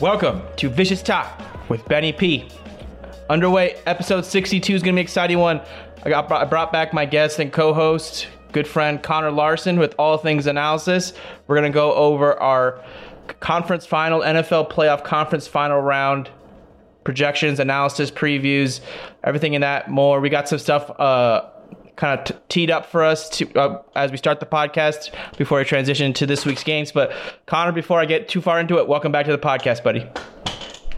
Welcome to Vicious Talk with Benny P. Underway, episode 62 is going to be an exciting one. I got I brought back my guest and co-host, good friend Connor Larson with All Things Analysis. We're going to go over our conference final, NFL playoff conference final round projections, analysis, previews, everything in that more. We got some stuff uh, kind of t- teed up for us to uh, as we start the podcast before I transition to this week's games. But Connor, before I get too far into it, welcome back to the podcast, buddy.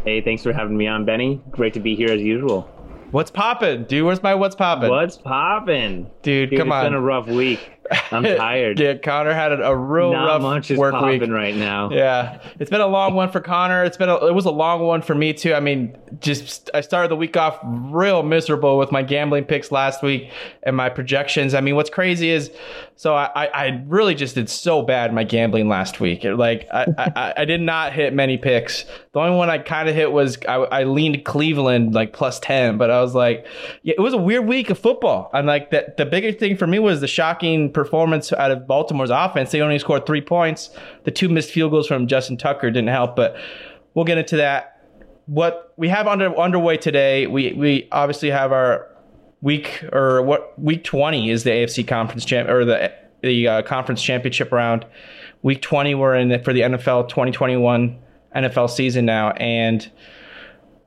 Hey, thanks for having me on, Benny. Great to be here as usual. What's poppin', dude? Where's my what's poppin'? What's poppin', dude? Dude, come it's on. It's been a rough week. I'm tired. yeah, Connor had a, a real Not rough much is work week. right now. Yeah, it's been a long one for Connor. It's been a, it was a long one for me too. I mean, just I started the week off real miserable with my gambling picks last week and my projections. I mean, what's crazy is so I I, I really just did so bad my gambling last week. Like I I, I did not hit many picks. The only one I kind of hit was I, I leaned Cleveland like plus ten, but I was like, yeah, it was a weird week of football. And like the the bigger thing for me was the shocking performance out of Baltimore's offense. They only scored three points. The two missed field goals from Justin Tucker didn't help, but we'll get into that. What we have under underway today, we we obviously have our week or what week 20 is the AFC conference champ or the the uh, conference championship round. Week 20 we're in for the NFL 2021 NFL season now and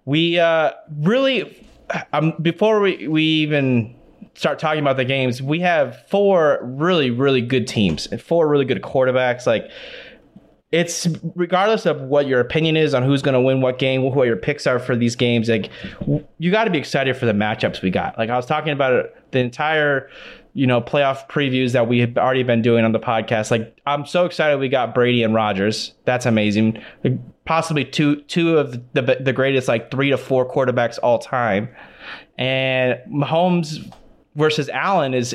we uh really um, before we we even start talking about the games, we have four really really good teams and four really good quarterbacks like it's regardless of what your opinion is on who's going to win what game, what your picks are for these games. Like you got to be excited for the matchups we got. Like I was talking about the entire, you know, playoff previews that we have already been doing on the podcast. Like I'm so excited we got Brady and Rodgers. That's amazing. Like, possibly two two of the the greatest like three to four quarterbacks all time, and Mahomes versus Allen is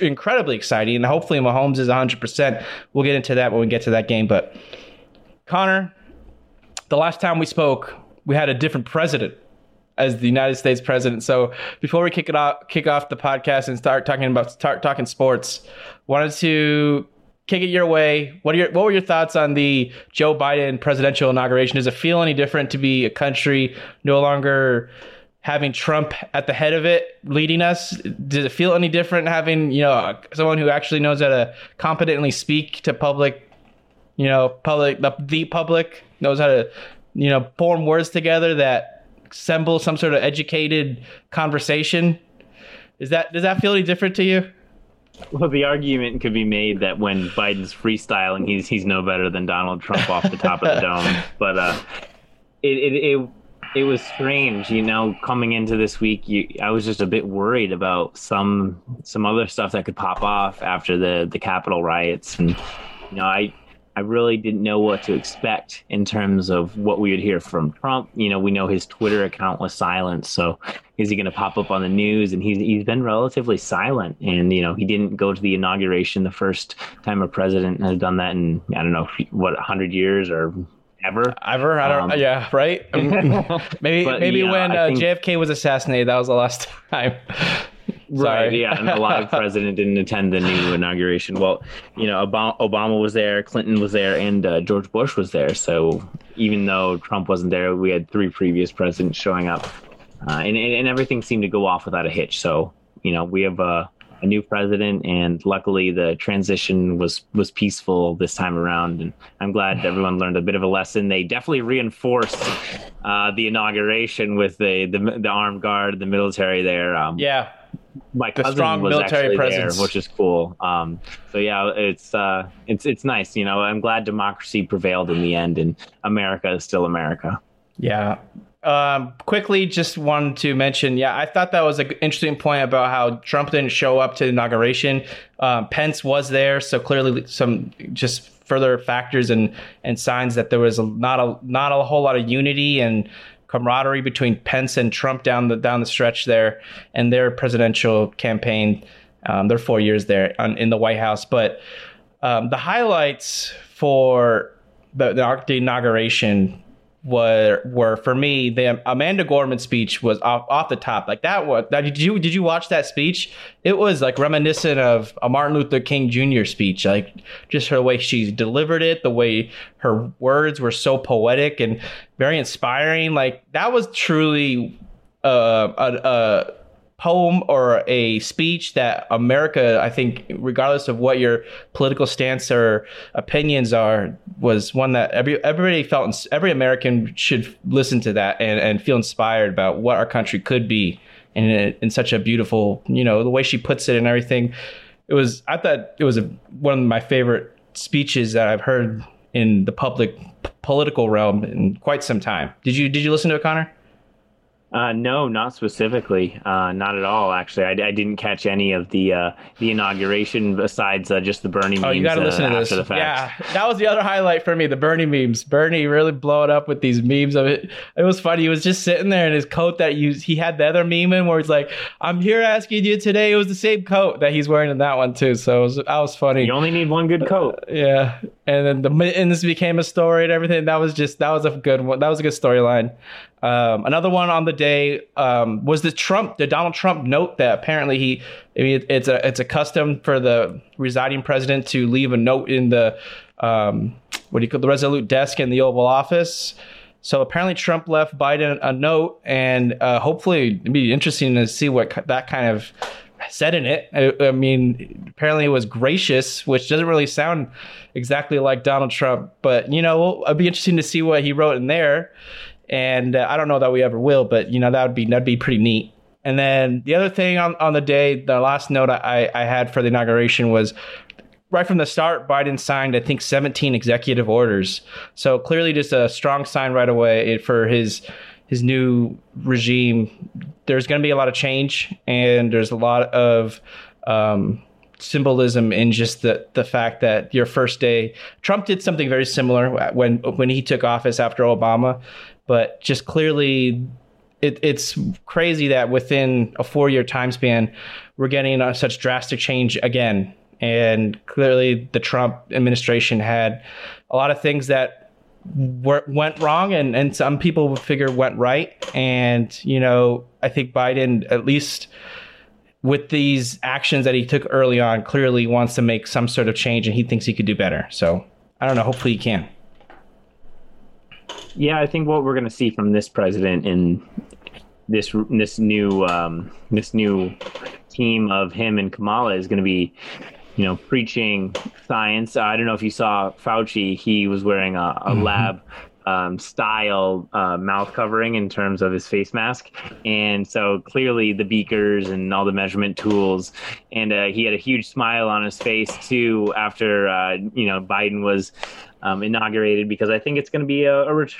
incredibly exciting, and hopefully Mahomes is 100%. We'll get into that when we get to that game. But Connor, the last time we spoke, we had a different president as the United States president. So before we kick it off, kick off the podcast and start talking about start talking sports, wanted to kick it your way. What are your what were your thoughts on the Joe Biden presidential inauguration? Does it feel any different to be a country no longer having Trump at the head of it, leading us? Does it feel any different having you know someone who actually knows how to competently speak to public, you know, public the, the public knows how to you know form words together that assemble some sort of educated conversation? Is that does that feel any different to you? Well, the argument could be made that when Biden's freestyling, he's he's no better than Donald Trump off the top of the dome. But uh, it, it it it was strange, you know, coming into this week. You, I was just a bit worried about some some other stuff that could pop off after the the Capitol riots, and you know, I I really didn't know what to expect in terms of what we would hear from Trump. You know, we know his Twitter account was silent, so is he going to pop up on the news? And he's he's been relatively silent, and you know, he didn't go to the inauguration the first time a president has done that in I don't know what hundred years or ever. Ever? I don't. Um, yeah, right. maybe but, maybe yeah, when uh, think- JFK was assassinated, that was the last time. Right. Yeah. And a live president didn't attend the new inauguration. Well, you know, Obama, was there, Clinton was there, and uh, George Bush was there. So even though Trump wasn't there, we had three previous presidents showing up, uh, and, and and everything seemed to go off without a hitch. So you know, we have a, a new president, and luckily the transition was was peaceful this time around. And I'm glad everyone learned a bit of a lesson. They definitely reinforced uh, the inauguration with the, the the armed guard, the military there. Um, Yeah, my The cousin strong was military actually presence. there, which is cool. Um, so yeah, it's uh, it's it's nice. You know, I'm glad democracy prevailed in the end, and America is still America. yeah. Um, quickly, just wanted to mention. Yeah, I thought that was an interesting point about how Trump didn't show up to the inauguration. Um, Pence was there, so clearly some just further factors and and signs that there was a, not a not a whole lot of unity and camaraderie between Pence and Trump down the down the stretch there and their presidential campaign. Um, their four years there on, in the White House, but um, the highlights for the, the, the inauguration were were for me the Amanda Gorman speech was off, off the top like that was that did you did you watch that speech it was like reminiscent of a Martin Luther King Jr. speech like just her way she delivered it the way her words were so poetic and very inspiring like that was truly uh, a, a poem or a speech that America, I think, regardless of what your political stance or opinions are, was one that every everybody felt every American should listen to that and, and feel inspired about what our country could be in in such a beautiful, you know, the way she puts it and everything. It was I thought it was a, one of my favorite speeches that I've heard in the public p- political realm in quite some time. Did you did you listen to it, Connor? Uh, no, not specifically. Uh, not at all. Actually, I, I, didn't catch any of the uh, the inauguration besides uh, just the Bernie memes. Oh, you got to listen to uh, this. Yeah, that was the other highlight for me. The Bernie memes. Bernie really blowing up with these memes of it. It was funny. He was just sitting there in his coat that you, he had the other meme in where he's like, "I'm here asking you today." It was the same coat that he's wearing in that one too. So it was, that was funny. You only need one good coat. yeah, and then the mittens became a story and everything. That was just that was a good one. That was a good storyline. Um, another one on the day um, was the Trump, the Donald Trump note that apparently he, I mean, it's a it's a custom for the residing president to leave a note in the um, what do you call the resolute desk in the Oval Office. So apparently Trump left Biden a note, and uh, hopefully it'd be interesting to see what that kind of said in it. I, I, mean, apparently it was gracious, which doesn't really sound exactly like Donald Trump, but you know, it'd be interesting to see what he wrote in there and uh, I don't know that we ever will, but you know that would be that'd be pretty neat. And then the other thing on, on the day, the last note I, I had for the inauguration was right from the start, Biden signed, I think, 17 executive orders. So clearly, just a strong sign right away for his his new regime. There's going to be a lot of change, and there's a lot of um, symbolism in just the the fact that your first day, Trump did something very similar when when he took office after Obama but just clearly it, it's crazy that within a four year time span, we're getting such drastic change again. And clearly, the Trump administration had a lot of things that went wrong, and, and some people would figure went right. And, you know, I think Biden, at least with these actions that he took early on, clearly wants to make some sort of change and he thinks he could do better. So I don't know. Hopefully, he can. Yeah, I think what we're going to see from this president in this this new um, this new team of him and Kamala is going to be, you know, preaching science. I don't know if you saw Fauci; he was wearing a, a mm-hmm. lab um, style uh, mouth covering in terms of his face mask. And so clearly the beakers and all the measurement tools. And uh, he had a huge smile on his face too after, uh, you know, Biden was um, inaugurated because I think it's going to be a, a, ret-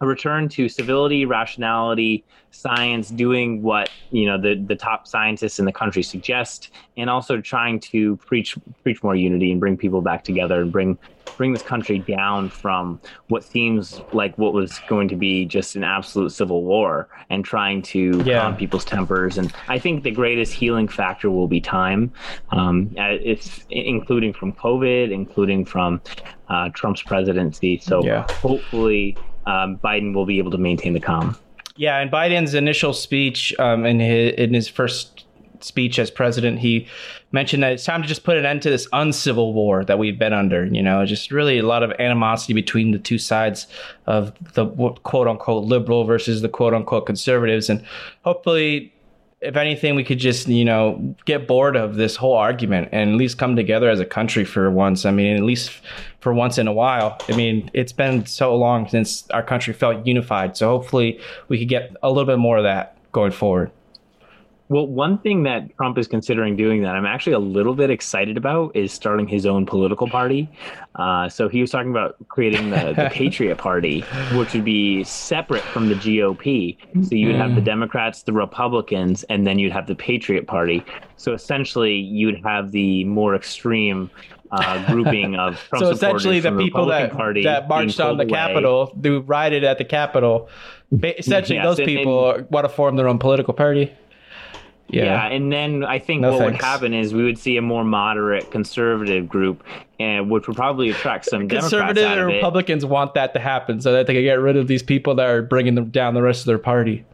a, return to civility, rationality, science, doing what you know the the top scientists in the country suggest, and also trying to preach preach more unity and bring people back together and bring bring this country down from what seems like what was going to be just an absolute civil war and trying to yeah. calm people's tempers. And I think the greatest healing factor will be time. Um, it's including from COVID, including from uh, Trump's presidency. So yeah. hopefully um, Biden will be able to maintain the calm. Yeah, in Biden's initial speech, um, in his in his first speech as president, he mentioned that it's time to just put an end to this uncivil war that we've been under. You know, just really a lot of animosity between the two sides of the quote unquote liberal versus the quote unquote conservatives, and hopefully if anything, we could just, you know, get bored of this whole argument and at least come together as a country for once. I mean, at least for once in a while. I mean, it's been so long since our country felt unified. So hopefully we could get a little bit more of that going forward. Well, one thing that Trump is considering doing that I'm actually a little bit excited about is starting his own political party. Uh, so he was talking about creating the, the Patriot Party, which would be separate from the GOP. So you would have the mm. Democrats, the Republicans, and then you'd have the Patriot Party. So essentially, you'd have the more extreme uh, grouping of Trump so essentially the, the people that Party that marched on the away. Capitol, who rioted at the Capitol. Essentially, those people want to form their own political party. Yeah. Yeah. and then I think No what would happen is we would see a more moderate conservative group, and which would probably attract some Democrats Conservative and of it. Republicans want that to happen so that they can get rid of these people that are bringing them down the rest of their party.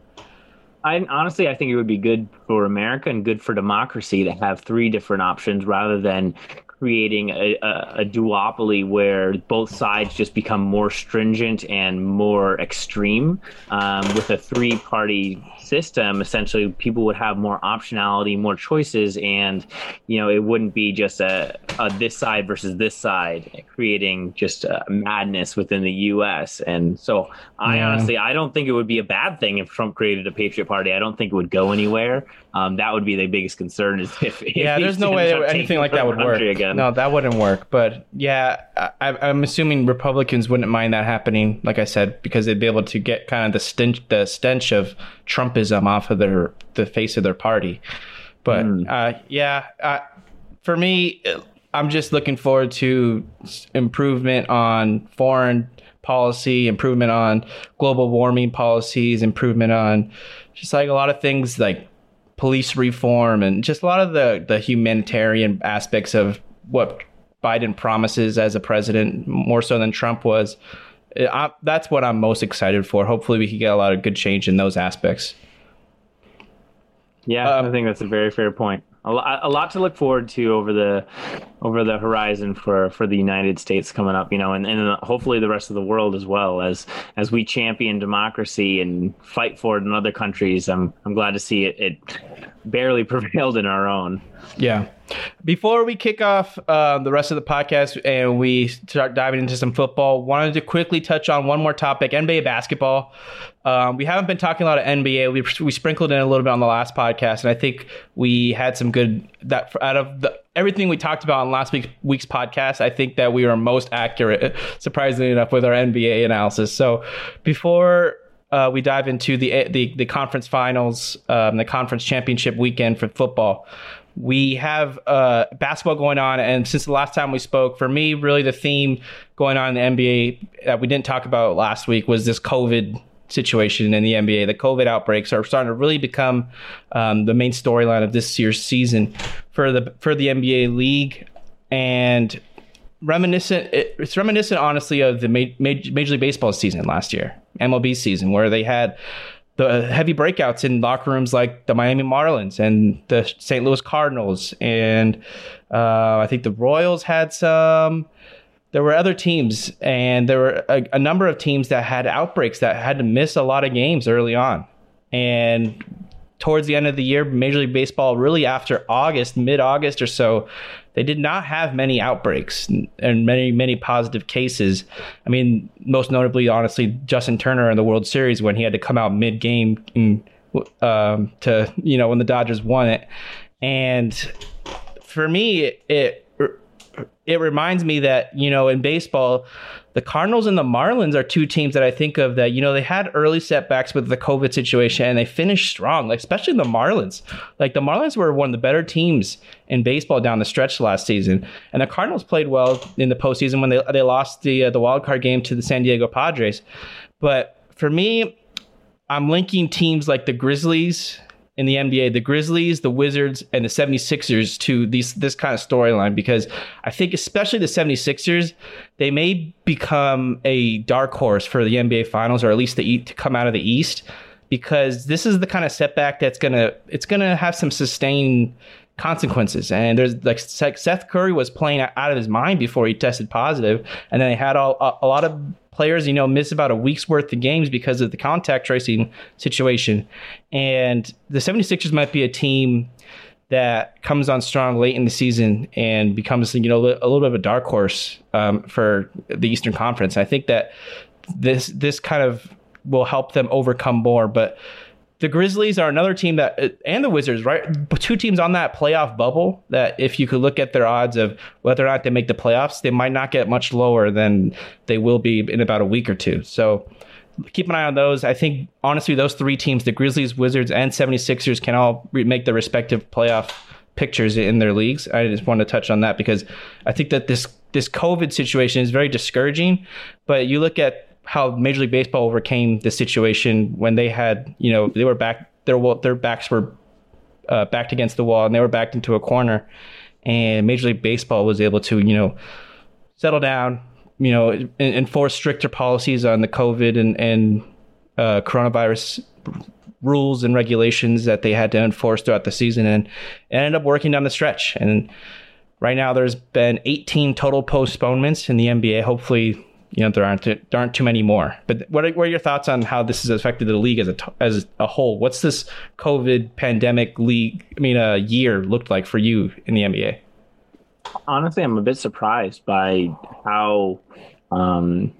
I honestly, I think it would be good for America and good for democracy to have three different options rather than creating a, a, a duopoly where both sides just become more stringent and more extreme. Um, with a three-party system, essentially, people would have more optionality, more choices, and you know, it wouldn't be just a, a this side versus this side, creating just a madness within the U.S. And so, I Yeah. honestly, I don't think it would be a bad thing if Trump created a Patriot Party. I don't think it would go anywhere. Um, that would be the biggest concern. Is if, if Yeah, there's no way anything like that would work. Again. No, that wouldn't work. But yeah, I, I'm assuming Republicans wouldn't mind that happening. Like I said, because they'd be able to get kind of the stench, the stench of Trumpism off of their the face of their party. But Hmm. uh, yeah, uh, for me, I'm just looking forward to improvement on foreign policy, improvement on global warming policies, improvement on just like a lot of things like police reform and just a lot of the the humanitarian aspects of what Biden promises as a president, more so than Trump was. I, that's what I'm most excited for. Hopefully, we can get a lot of good change in those aspects. Yeah, Um, I think that's a very fair point. A lot, a lot to look forward to over the over the horizon for, for the United States coming up, you know, and, and hopefully the rest of the world as well as as we champion democracy and fight for it in other countries. I'm I'm glad to see it, it barely prevailed in our own. Yeah. Before we kick off uh, the rest of the podcast and we start diving into some football, wanted to quickly touch on one more topic: NBA basketball. Um, we haven't been talking a lot of NBA. We we sprinkled in a little bit on the last podcast, and I think we had some good that out of the everything we talked about on last week's week's podcast. I think that we were most accurate, surprisingly enough, with our NBA analysis. So before uh, we dive into the the, the conference finals, um, the conference championship weekend for football. We have uh, basketball going on, and since the last time we spoke, for me, really the theme going on in the NBA that we didn't talk about last week was this COVID situation in the NBA. The COVID outbreaks are starting to really become um, the main storyline of this year's season for the for the NBA league, and reminiscent. It's reminiscent, honestly, of the ma- Major League Baseball season last year, MLB season, where they had the heavy breakouts in locker rooms like the Miami Marlins and the St. Louis Cardinals, and uh, I think the Royals had some. There were other teams, and there were a, a number of teams that had outbreaks that had to miss a lot of games early on, and towards the end of the year, Major League Baseball, really after August, mid August or so, they did not have many outbreaks and many, many positive cases. I mean, most notably, honestly, Justin Turner in the World Series when he had to come out mid game um, to, you know, when the Dodgers won it. And for me, it, it reminds me that, you know, in baseball, the Cardinals and the Marlins are two teams that I think of that, you know, they had early setbacks with the COVID situation and they finished strong, like especially the Marlins. Like the Marlins were one of the better teams in baseball down the stretch last season. And the Cardinals played well in the postseason when they, they lost the, uh, the wild card game to the San Diego Padres. But for me, I'm linking teams like the Grizzlies in the NBA, the Grizzlies, the Wizards, and the 76ers to these this kind of storyline because I think especially the 76ers, they may become a dark horse for the NBA finals or at least the to come out of the East because this is the kind of setback that's going to it's going to have some sustained consequences. And there's like Seth Curry was playing out of his mind before he tested positive, and then they had all, a, a lot of players, you know, miss about a week's worth of games because of the contact tracing situation. And the 76ers might be a team that comes on strong late in the season and becomes, you know, a little bit of a dark horse um, for the Eastern Conference. I think that this this kind of will help them overcome more, but the Grizzlies are another team that, uh, and the Wizards, right? Two teams on that playoff bubble that, if you could look at their odds of whether or not they make the playoffs, they might not get much lower than they will be in about a week or two. So keep an eye on those. I think, honestly, those three teams, the Grizzlies, Wizards, and 76ers, can all re- make the respective playoff pictures in their leagues. I just want to touch on that because I think that this this COVID situation is very discouraging. But you look at how Major League Baseball overcame the situation when they had, you know, they were back, their their backs were uh, backed against the wall and they were backed into a corner. And Major League Baseball was able to, you know, settle down, you know, enforce stricter policies on the COVID and, and uh, coronavirus rules and regulations that they had to enforce throughout the season and ended up working down the stretch. And right now there's been 18 total postponements in the NBA. Hopefully you know there aren't there aren't too many more. But what are, what are your thoughts on how this has affected the league as a as a whole? What's this COVID pandemic league? I mean, a year looked like for you in the NBA. Honestly, I'm a bit surprised by how um,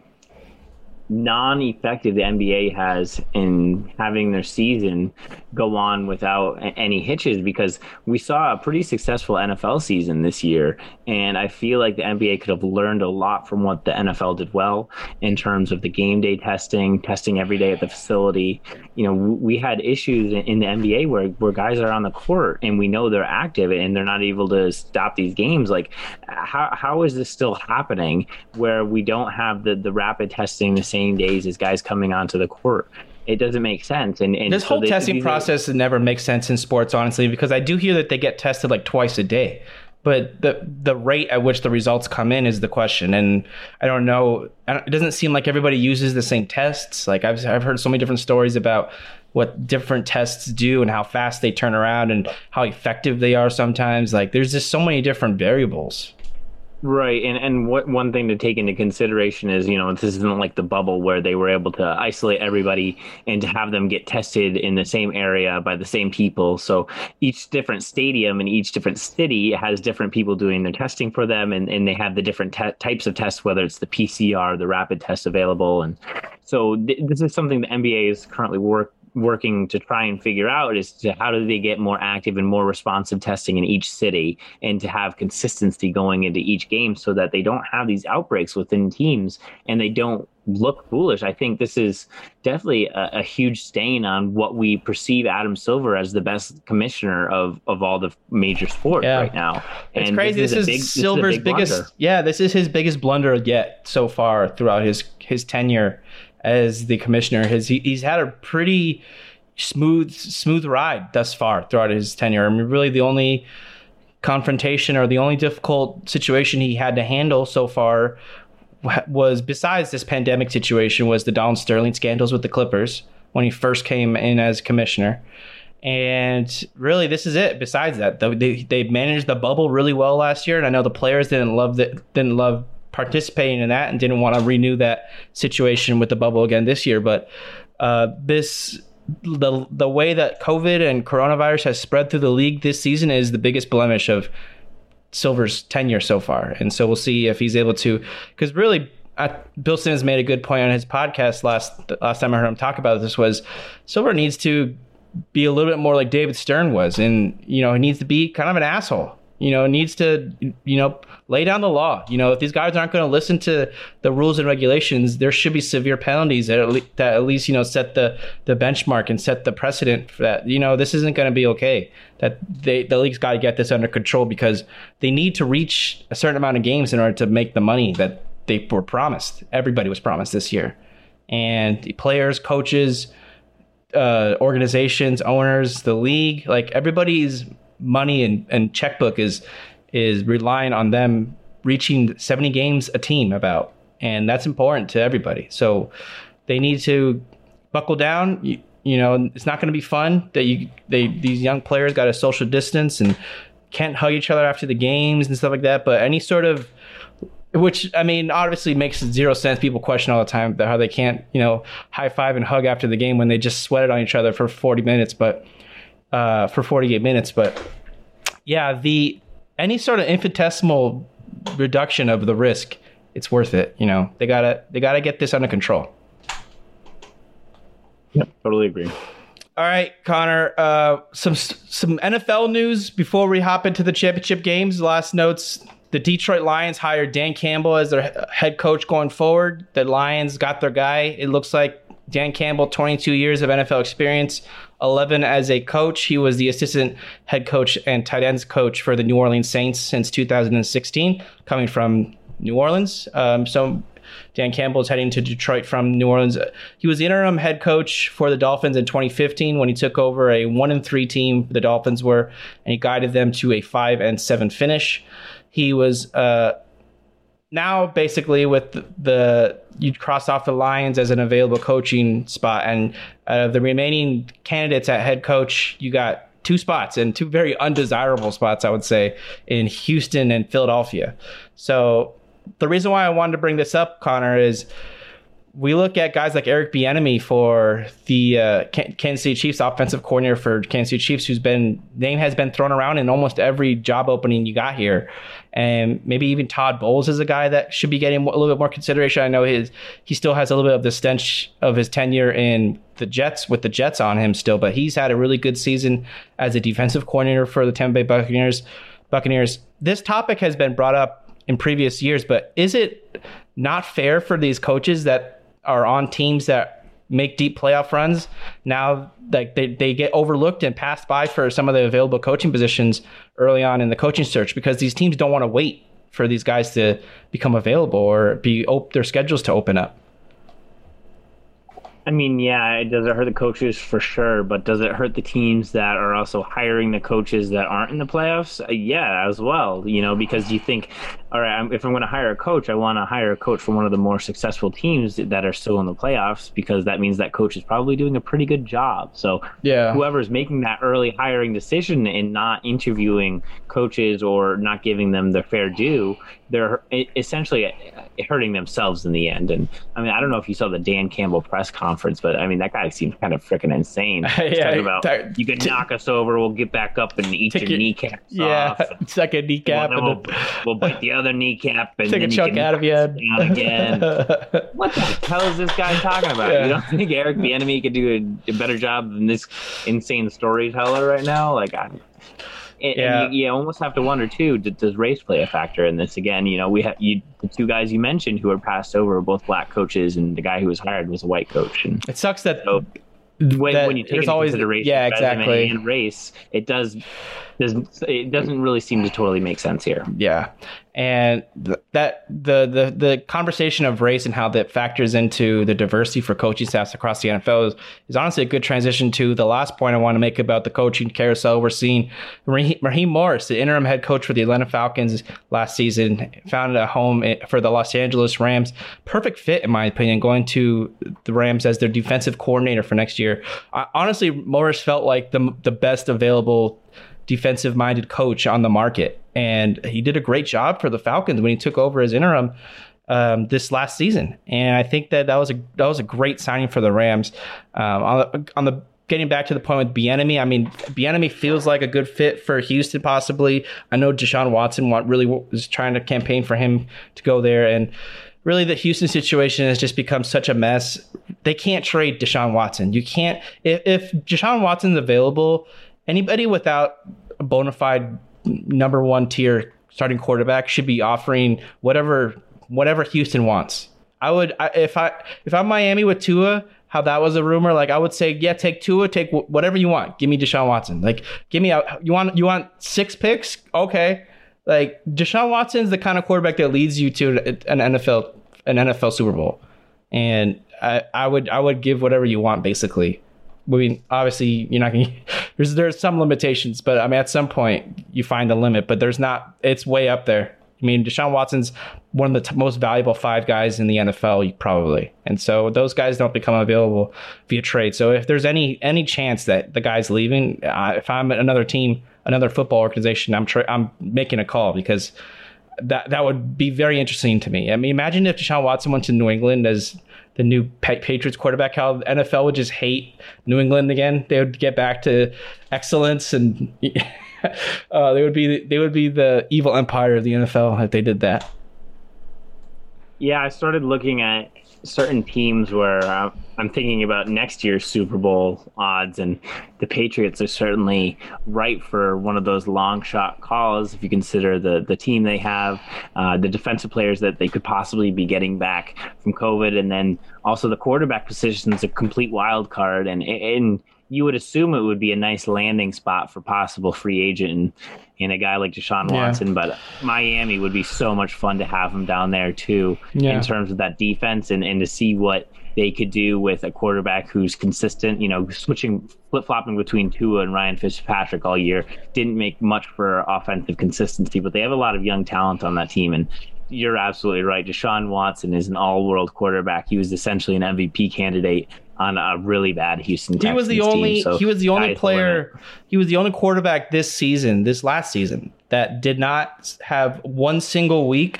non-effective the NBA has in having their season go on without any hitches because we saw a pretty successful NFL season this year and I feel like the NBA could have learned a lot from what the NFL did well in terms of the game day testing, testing every day at the facility. You know, we had issues in the NBA where where guys are on the court and we know they're active and they're not able to stop these games like how how is this still happening where we don't have the the rapid testing the same days as guys coming onto the court. It doesn't make sense. And, and this so whole they- testing process never makes sense in sports, honestly, because I do hear that they get tested like twice a day. But the the rate at which the results come in is the question, and I don't know. I don't, it doesn't seem like everybody uses the same tests. Like I've I've heard so many different stories about what different tests do and how fast they turn around and how effective they are. Sometimes, like there's just so many different variables. Right, and and what one thing to take into consideration is you know this isn't like the bubble where they were able to isolate everybody and to have them get tested in the same area by the same people. So each different stadium and each different city has different people doing their testing for them, and and they have the different te- types of tests, whether it's the PCR, the rapid test available, and so th- this is something the NBA is currently work working to try and figure out is to how do they get more active and more responsive testing in each city and to have consistency going into each game so that they don't have these outbreaks within teams and they don't look foolish. I think this is definitely a, a huge stain on what we perceive Adam Silver as the best commissioner of, of all the major sports Yeah. right now. It's crazy. This, a is big- this a Silver's big biggest. blunder. Yeah, this is his biggest blunder yet so far throughout his his tenure as the commissioner. has he, he's had a pretty smooth smooth ride thus far throughout his tenure. I mean, really the only confrontation or the only difficult situation he had to handle so far was besides this pandemic situation was the Donald Sterling scandals with the Clippers when he first came in as commissioner. And really, this is it. Besides that, they they managed the bubble really well last year, and I know the players didn't love that didn't love participating in that and didn't want to renew that situation with the bubble again this year. But uh, this the the way that COVID and coronavirus has spread through the league this season is the biggest blemish of Silver's tenure so far, and so we'll see if he's able to. Because really, uh, Bill Simmons made a good point on his podcast last last time I heard him talk about this was Silver needs to be a little bit more like David Stern was, and you know he needs to be kind of an asshole. You know, needs to you know lay down the law. You know, if these guys aren't going to listen to the rules and regulations, there should be severe penalties that at, le- that at least you know set the the benchmark and set the precedent for that. You know, this isn't going to be okay. That they the league's got to get this under control because they need to reach a certain amount of games in order to make the money that they were promised. Everybody was promised this year, and players, coaches uh, organizations, owners, the league, like everybody's money and, and checkbook is is relying on them reaching 70 games a team about, and that's important to everybody. So they need to buckle down. You, you know, it's not going to be fun that you they these young players got to social distance and can't hug each other after the games and stuff like that. But any sort of which I mean, obviously makes zero sense. People question all the time how they can't, you know, high five and hug after the game when they just sweated on each other for 40 minutes, but uh, for 48 minutes. But yeah, the any sort of infinitesimal reduction of the risk, it's worth it. You know, they gotta they gotta get this under control. Yep, totally agree. All right, Connor. Uh, some some NFL news before we hop into the championship games. Last notes: the Detroit Lions hired Dan Campbell as their head coach going forward. The Lions got their guy. It looks like Dan Campbell, 22 years of NFL experience, 11 as a coach. He was the assistant head coach and tight ends coach for the New Orleans Saints since 2016, coming from New Orleans. Um, so Dan Campbell is heading to Detroit from New Orleans. He was the interim head coach for the Dolphins in 2015 when he took over a one and three team. The Dolphins were, and he guided them to a five and seven finish. He was uh, now basically with the, the you cross off the Lions as an available coaching spot, and uh, the remaining candidates at head coach, you got two spots and two very undesirable spots, I would say, in Houston and Philadelphia. So the reason why I wanted to bring this up, Connor, is we look at guys like Eric Bieniemy for the uh, Kansas City Chiefs offensive coordinator for Kansas City Chiefs, who's been name has been thrown around in almost every job opening you got here, and maybe even Todd Bowles is a guy that should be getting a little bit more consideration. I know his he still has a little bit of the stench of his tenure in the Jets with the Jets on him still, but he's had a really good season as a defensive coordinator for the Tampa Bay Buccaneers. Buccaneers. This topic has been brought up in previous years, but is it not fair for these coaches that are on teams that make deep playoff runs now like they, they get overlooked and passed by for some of the available coaching positions early on in the coaching search because these teams don't want to wait for these guys to become available or be op- their schedules to open up I mean, yeah, it does it hurt the coaches for sure, but does it hurt the teams that are also hiring the coaches that aren't in the playoffs? Uh, yeah, as well. You know, because you think, all right, if I'm going to hire a coach, I want to hire a coach from one of the more successful teams that are still in the playoffs because that means that coach is probably doing a pretty good job. So, yeah, whoever's making that early hiring decision and not interviewing coaches or not giving them their fair due they're essentially uh, hurting themselves in the end. And I mean, I don't know if you saw the Dan Campbell press conference, but I mean, that guy seems kind of freaking insane. yeah, about that, you can t- knock us over, we'll get back up and eat your, your kneecaps yeah, off. a kneecap. And we'll, we'll, bite the other kneecap and take a chunk out of head again. what the hell is this guy talking about? Yeah. You don't think Eric Bieniemy could do a, a, better job than this insane storyteller right now? Like, I, and, yeah. And you, you, almost have to wonder too: does race play a factor in this? Again, you know, we have you the two guys you mentioned who were passed over were both black coaches, and the guy who was hired was a white coach. And it sucks that. So, when, when you take into always, consideration yeah, exactly. and race, it does doesn't it doesn't really seem to totally make sense here. Yeah, and th- that the the the conversation of race and how that factors into the diversity for coaching staffs across the NFL is, is honestly a good transition to the last point I want to make about the coaching carousel. We're seeing Raheem Morris, the interim head coach for the Atlanta Falcons last season, found a home for the Los Angeles Rams. Perfect fit, in my opinion, going to the Rams as their defensive coordinator for next year. I, honestly, Morris felt like the the best available defensive minded coach on the market. And he did a great job for the Falcons when he took over as interim um, this last season. And I think that that was a that was a great signing for the Rams. Um, on, the, on the getting back to the point with Bieniemy, I mean, Bieniemy feels like a good fit for Houston, possibly. I know Deshaun Watson want, really was trying to campaign for him to go there, and really the Houston situation has just become such a mess. They can't trade Deshaun Watson. You can't if, if Deshaun Watson's available anybody without a bona fide number one tier starting quarterback should be offering whatever whatever Houston wants. I would I, if I if I'm Miami with Tua, how that was a rumor. Like I would say, yeah, take Tua, take whatever you want. Give me Deshaun Watson. Like give me out. You want you want six picks? Okay. Like Deshaun Watson's the kind of quarterback that leads you to an NFL an NFL Super Bowl, and I, I would I would give whatever you want basically. I mean, obviously, you're not going. There's there's some limitations, but I mean, at some point, you find the limit. But there's not. It's way up there. I mean, Deshaun Watson's one of the t- most valuable five guys in the NFL, probably, and so those guys don't become available via trade. So if there's any any chance that the guy's leaving, if I'm another team, another football organization, I'm tra- I'm making a call because that that would be very interesting to me. I mean, imagine if Deshaun Watson went to New England as the new Patriots quarterback, how the NFL would just hate New England again. They would get back to excellence, and uh, they would be they would be the evil empire of the NFL if they did that. Yeah, I started looking at certain teams where uh, I'm thinking about next year's Super Bowl odds, and the Patriots are certainly right for one of those long shot calls if you consider the the team they have, uh, the defensive players that they could possibly be getting back from COVID, and then also the quarterback position is a complete wild card, and and you would assume it would be a nice landing spot for possible free agent and, and a guy like Deshaun Yeah. Watson. But Miami would be so much fun to have him down there too, Yeah. in terms of that defense and, and to see what they could do with a quarterback who's consistent. You know, switching flip flopping between Tua and Ryan Fitzpatrick all year didn't make much for offensive consistency, but they have a lot of young talent on that team and. You're absolutely right. Deshaun Watson is an all-world quarterback. He was essentially an MVP candidate on a really bad Houston. Team. He was the only team, so he was the only player he was the only quarterback this season, this last season that did not have one single week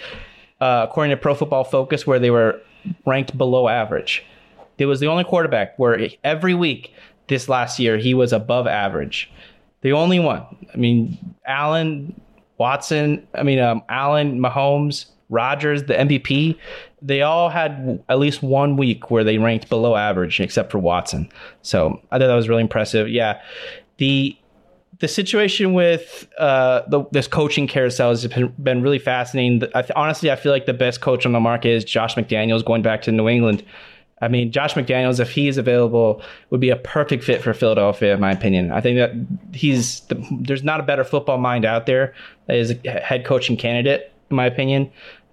uh, according to Pro Football Focus where they were ranked below average. It was the only quarterback where every week this last year he was above average. The only one. I mean, Allen, Watson, I mean, um, Allen, Mahomes, Rodgers, the MVP, they all had at least one week where they ranked below average, except for Watson. So I thought that was really impressive. Yeah, the the situation with uh, the, this coaching carousel has been, been really fascinating. I th- honestly, I feel like the best coach on the market is Josh McDaniels going back to New England. I mean, Josh McDaniels, if he is available, would be a perfect fit for Philadelphia, in my opinion. I think that he's the, there's not a better football mind out there as a head coaching candidate, in my opinion.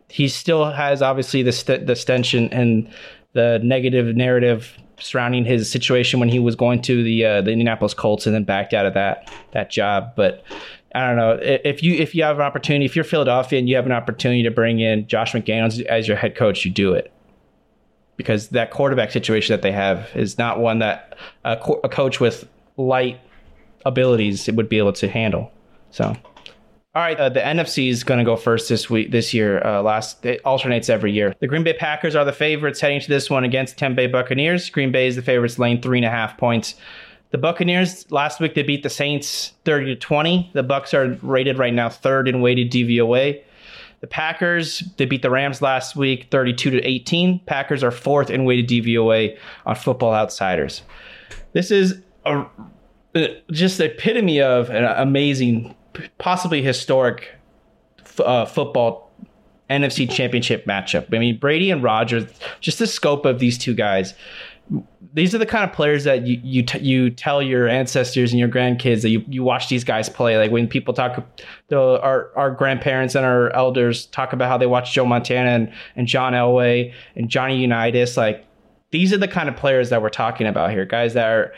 He still has obviously the st- the stench and, the negative narrative surrounding his situation when he was going to the uh, the Indianapolis Colts and then backed out of that that job. But I don't know if you if you have an opportunity, if you're Philadelphia and you have an opportunity to bring in Josh McDaniels as your head coach, you do it because that quarterback situation that they have is not one that a, co- a coach with light abilities would be able to handle. So. All right, uh, the NFC is going to go first this week, this year. Uh, last it alternates every year. The Green Bay Packers are the favorites heading to this one against Tampa Bay Buccaneers. Green Bay is the favorites, laying three and a half points. The Buccaneers last week they beat the Saints thirty to twenty. The Bucks are rated right now third in weighted DVOA. The Packers they beat the Rams last week thirty two to eighteen. Packers are fourth in weighted DVOA on Football Outsiders. This is a just the epitome of an amazing, possibly historic f- uh, football NFC Championship matchup. I mean, Brady and Rodgers, just the scope of these two guys. These are the kind of players that you you t- you tell your ancestors and your grandkids that you, you watch these guys play. Like when people talk, the, our our grandparents and our elders talk about how they watch Joe Montana and, and John Elway and Johnny Unitas. Like these are the kind of players that we're talking about here, guys that are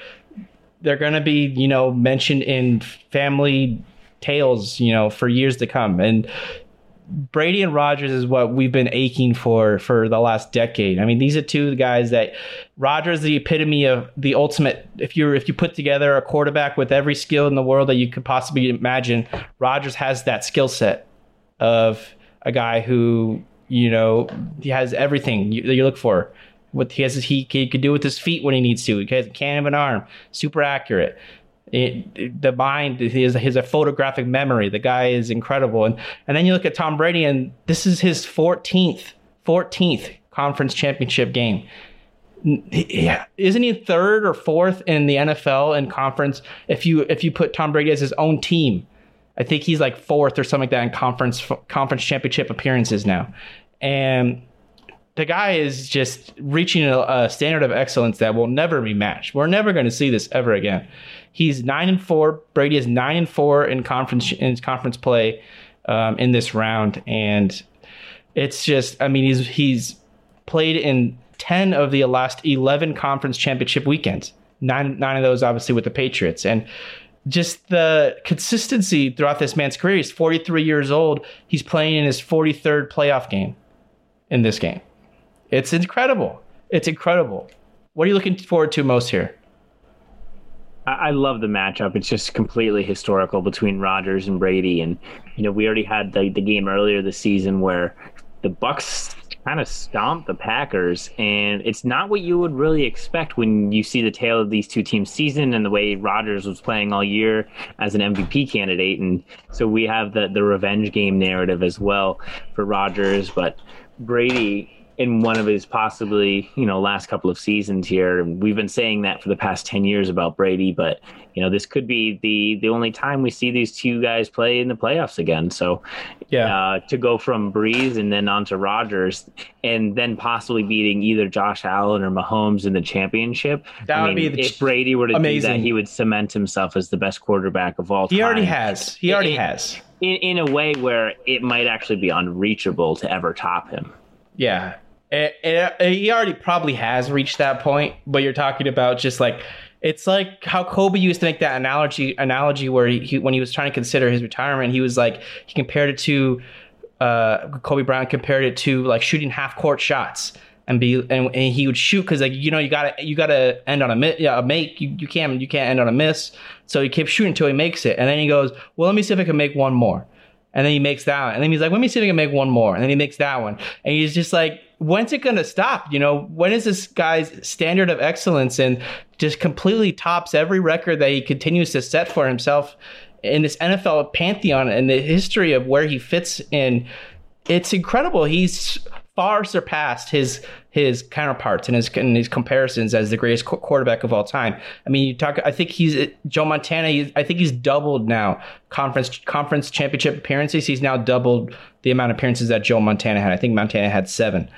they're going to be, you know, mentioned in family tales, you know, for years to come. And Brady and Rodgers is what we've been aching for for the last decade. I mean, these are two guys that Rodgers the epitome of the ultimate. If you if you put together a quarterback with every skill in the world that you could possibly imagine, Rodgers has that skill set of a guy who you know he has everything you, that you look for. What he has, he, he could do with his feet when he needs to. He has a can of an arm, super accurate. It, the mind, he has a photographic memory. The guy is incredible. And and then you look at Tom Brady, and this is his 14th, 14th conference championship game. Yeah, isn't he third or fourth in the NFL in conference? If you if you put Tom Brady as his own team, I think he's like fourth or something like that in conference conference championship appearances now, and the guy is just reaching a, a standard of excellence that will never be matched. We're never going to see this ever again. He's nine and four. Brady is nine and four in conference in conference play um, in this round, and it's just I mean he's he's played in ten of the last eleven conference championship weekends. Nine nine of those obviously with the Patriots, and just the consistency throughout this man's career. He's 43 years old. He's playing in his 43rd playoff game in this game. It's incredible. It's incredible. What are you looking forward to most here? I love the matchup. It's just completely historical between Rodgers and Brady, and you know we already had the the game earlier this season where the Bucks kind of stomped the Packers, and it's not what you would really expect when you see the tale of these two teams' season and the way Rodgers was playing all year as an MVP candidate, and so we have the the revenge game narrative as well for Rodgers, but Brady in one of his possibly you know last couple of seasons here. We've been saying that for the past ten years about Brady, but you know this could be the the only time we see these two guys play in the playoffs again. So Yeah. uh, to go from Brees and then on to Rodgers, and then possibly beating either Josh Allen or Mahomes in the championship. That I would mean, be the if Brady were to do amazing. that, he would cement himself as the best quarterback of all time. he already has. He already has. in, in a way where it might actually be unreachable to ever top him. Yeah. It, it- he already probably has reached that point, but you're talking about just like it's like how Kobe used to make that analogy analogy where he, he when he was trying to consider his retirement, he was like he compared it to uh, Kobe Bryant compared it to like shooting half court shots and be and, and he would shoot because like you know you gotta you gotta end on a mi- yeah, a make you, you can't you can't end on a miss so he keeps shooting until he makes it and then he goes well let me see if I can make one more and then he makes that one. And then he's like, let me see if I can make one more. And then he makes that one. And he's just like, when's it going to stop? You know, when is this guy's standard of excellence and just completely tops every record that he continues to set for himself in this NFL pantheon and the history of where he fits in? It's incredible. He's far surpassed his his counterparts and his and his comparisons as the greatest qu- quarterback of all time. I mean, you talk. I think he's Joe Montana. He's, I think he's doubled now conference conference championship appearances. He's now doubled the amount of appearances that Joe Montana had. I think Montana had seven,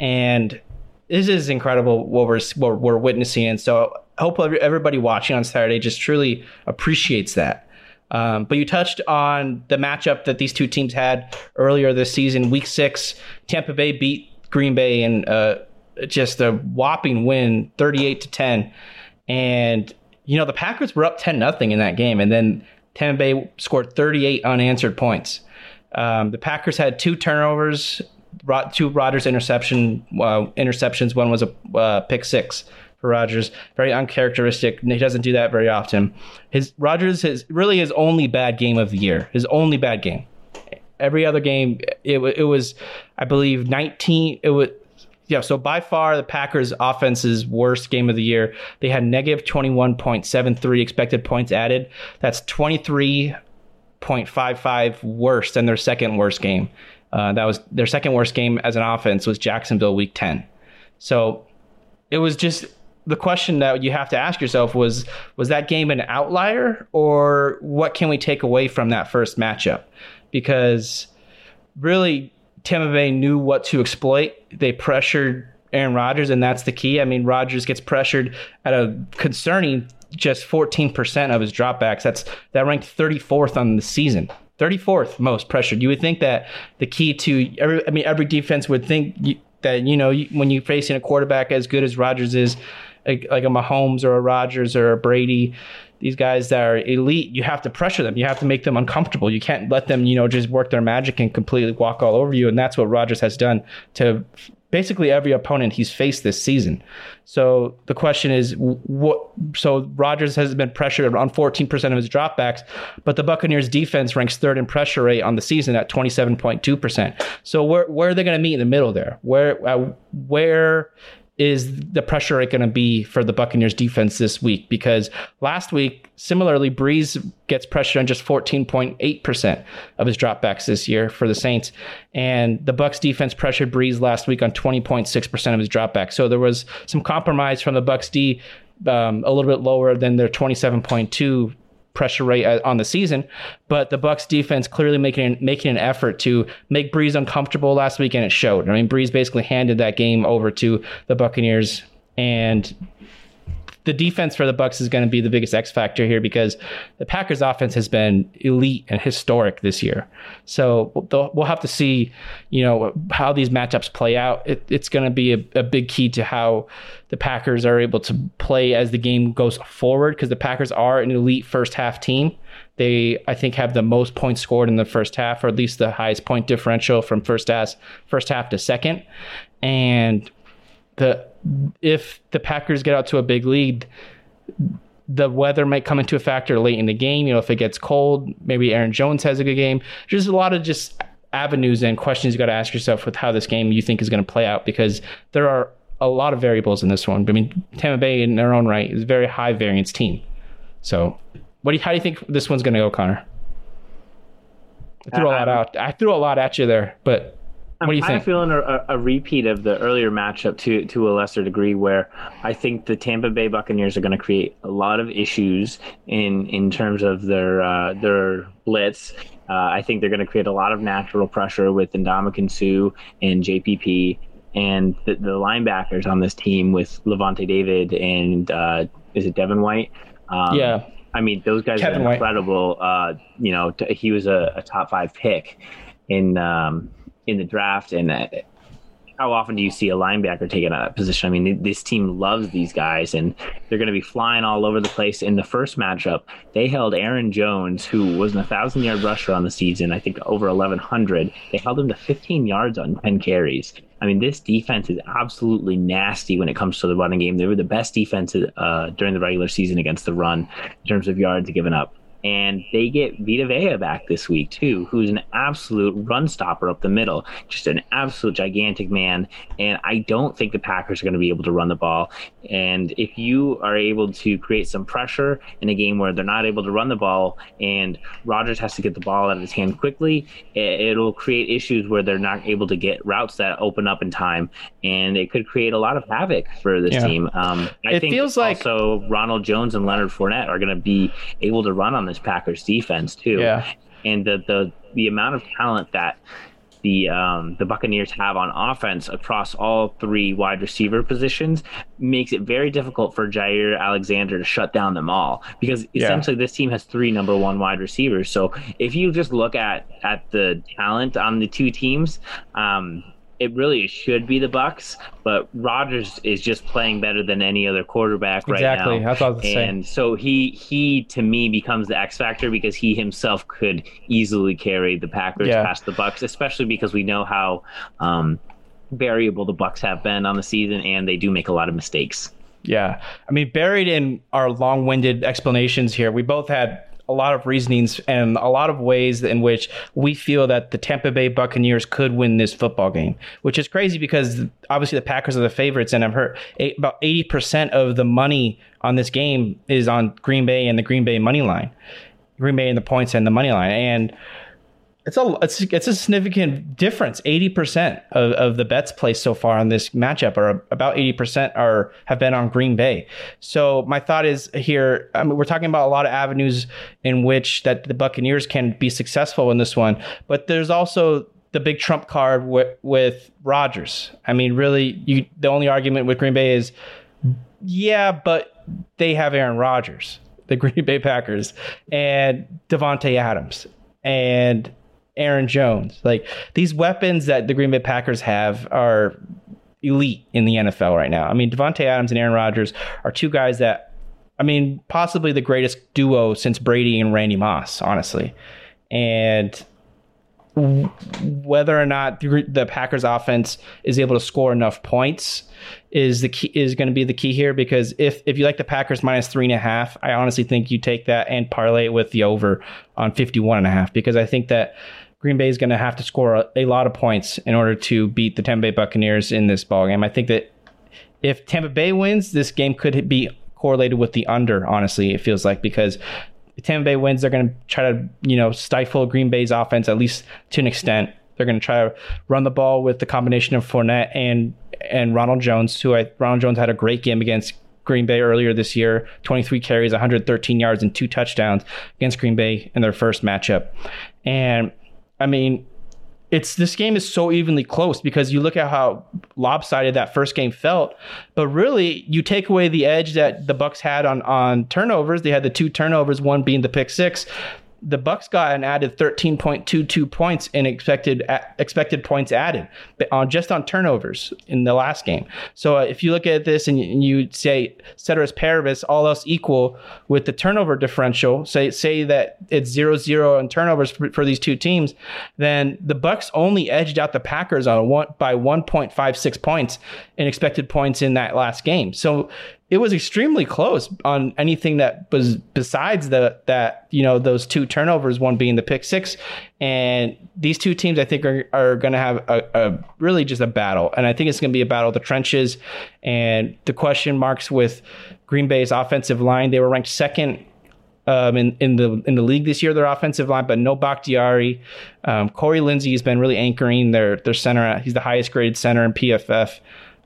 and this is incredible what we're what we're witnessing. And so, I hope everybody watching on Saturday just truly appreciates that. Um, but you touched on the matchup that these two teams had earlier this season, Week Six. Tampa Bay beat Green Bay in uh, just a whopping win, thirty-eight to ten. And you know the Packers were up ten nothing in that game, and then Tampa Bay scored thirty-eight unanswered points. Um, the Packers had two turnovers, two Rodgers interception uh, interceptions. One was a uh, pick six for Rodgers. Very uncharacteristic. He doesn't do that very often. His Rodgers is really his only bad game of the year. His only bad game. Every other game, it it was, I believe, nineteen. It was. Yeah, so by far the Packers' offense's worst game of the year. They had negative 21.73 expected points added. That's 23 0.55 worse than their second worst game. Uh, that was their second worst game as an offense was Jacksonville Week 10. So it was just the question that you have to ask yourself was was that game an outlier or what can we take away from that first matchup? Because really Tampa Bay knew what to exploit. They pressured Aaron Rodgers, and that's the key. I mean, Rodgers gets pressured at a concerning just 14% of his dropbacks. That's that ranked 34th on the season. 34th most pressured. You would think that the key to every, I mean, every defense would think you, that you know you, when you're facing a quarterback as good as Rodgers is, like, a Mahomes or a Rodgers or a Brady, these guys that are elite, you have to pressure them. You have to make them uncomfortable. You can't let them, you know, just work their magic and completely walk all over you. And that's what Rodgers has done to basically every opponent he's faced this season. So the question is, what? So Rodgers has been pressured on 14% of his dropbacks, but the Buccaneers defense ranks third in pressure rate on the season at 27.2%. So where where are they going to meet in the middle there? Where uh, where is the pressure going to be for the Buccaneers defense this week? Because last week, similarly, Brees gets pressure on just 14.8% of his dropbacks this year for the Saints. And the Bucks defense pressured Brees last week on 20.6% of his dropbacks. So there was some compromise from the Bucks D, um, a little bit lower than their 27.2 pressure rate uh, on the season, but the Bucks defense clearly making making an effort to make Brees uncomfortable last week, and it showed. I mean, Brees basically handed that game over to the Buccaneers, and the defense for the Bucks is going to be the biggest X factor here because the Packers offense has been elite and historic this year. So we'll have to see, you know, how these matchups play out. It, it's going to be a, a big key to how the Packers are able to play as the game goes forward because the Packers are an elite first half team. They, I think, have the most points scored in the first half, or at least the highest point differential from first half, first half to second. And the if the Packers get out to a big lead, the weather might come into a factor late in the game. You know, if it gets cold, maybe Aaron Jones has a good game. There's a lot of just avenues and questions you got to ask yourself with how this game you think is going to play out because there are a lot of variables in this one. I mean, Tampa Bay in their own right is a very high variance team. So, what do you, how do you think this one's going to go, Connor? I threw a uh, lot out. I threw a lot at you there, but What do you I'm think? feeling a, a repeat of the earlier matchup to to a lesser degree, where I think the Tampa Bay Buccaneers are going to create a lot of issues in in terms of their uh, their blitz. Uh, I think they're going to create a lot of natural pressure with Ndamukong Suh and JPP and the, the linebackers on this team with Lavonte David and uh, is it Devin White? Um, Yeah. I mean, those guys Kevin are incredible. Uh, you know, t- he was a, a top five pick in um, in the draft, and uh, how often do you see a linebacker taken of that position? I mean, this team loves these guys, and they're going to be flying all over the place. In the first matchup, they held Aaron Jones, who was a thousand yard rusher on the season, I think over eleven hundred. They held him to fifteen yards on ten carries. I mean, this defense is absolutely nasty when it comes to the running game. They were the best defense uh, during the regular season against the run in terms of yards given up. And they get Vita Vea back this week too, who's an absolute run stopper up the middle, just an absolute gigantic man. And I don't think the Packers are going to be able to run the ball. And if you are able to create some pressure in a game where they're not able to run the ball, and Rodgers has to get the ball out of his hand quickly, it'll create issues where they're not able to get routes that open up in time, and it could create a lot of havoc for this Yeah. team. Um, I It think feels like- also Ronald Jones and Leonard Fournette are going to be able to run on this Packers defense too. Yeah. And the the the amount of talent that the um, the Buccaneers have on offense across all three wide receiver positions makes it very difficult for Jaire Alexander to shut down them all because Yeah. essentially this team has three number one wide receivers. So if you just look at at the talent on the two teams, um, it really should be the Bucks, but Rodgers is just playing better than any other quarterback right Exactly. now. That's what I gonna say. And so he he to me becomes the X factor because he himself could easily carry the Packers Yeah. past the Bucks, especially because we know how um, variable the Bucks have been on the season, and they do make a lot of mistakes. Yeah. I mean, buried in our long winded explanations here, we both had a lot of reasonings and a lot of ways in which we feel that the Tampa Bay Buccaneers could win this football game, which is crazy because obviously the Packers are the favorites. And I've heard eight, about 80% of the money on this game is on Green Bay and the Green Bay money line. Green Bay and the points and the money line. And it's a it's, it's a significant difference. Eighty percent of, of the bets placed so far on this matchup are about eighty percent are have been on Green Bay. So my thought is here. I mean, we're talking about a lot of avenues in which that the Buccaneers can be successful in this one, but there's also the big trump card with with Rodgers. I mean, really, you the only argument with Green Bay is yeah, but they have Aaron Rodgers, the Green Bay Packers, and Davante Adams, and Aaron Jones. Like these weapons that the Green Bay Packers have are elite in the NFL right now. I mean, Davante Adams and Aaron Rodgers are two guys that, I mean, possibly the greatest duo since Brady and Randy Moss, honestly. And whether or not the, Packers offense is able to score enough points is the key is going to be the key here because if if you like the Packers minus three and a half, I honestly think you take that and parlay it with the over on 51 and a half because I think that Green Bay is going to have to score a, a lot of points in order to beat the Tampa Bay Buccaneers in this ball game. I think that if Tampa Bay wins, this game could be correlated with the under. Honestly, it feels like because Tampa Bay wins, they're going to try to you know stifle Green Bay's offense at least to an extent. They're going to try to run the ball with the combination of Fournette and and Ronald Jones, who I Ronald Jones had a great game against Green Bay earlier this year. 23 carries, 113 yards, and two touchdowns against Green Bay in their first matchup. And I mean, it's this game is so evenly close because you look at how lopsided that first game felt, but really you take away the edge that the Bucks had on on turnovers. They had the two turnovers, one being the pick six. The Bucks got an added 13.22 points in expected expected points added on just on turnovers in the last game. So uh, if you look at this and you, say ceteris paribus, all else equal with the turnover differential, say say that it's zero zero in turnovers for, for these two teams, then the Bucks only edged out the Packers on one by 1.56 points in expected points in that last game. So it was extremely close on anything that was besides the that you know those two turnovers, one being the pick six, and these two teams I think are, are going to have a, a really just a battle, and I think it's going to be a battle of the trenches, and the question marks with Green Bay's offensive line. They were ranked second um, in in the in the league this year. Their offensive line, but no Bakhtiari. Um, Corey Linsley has been really anchoring their their center. He's the highest graded center in PFF.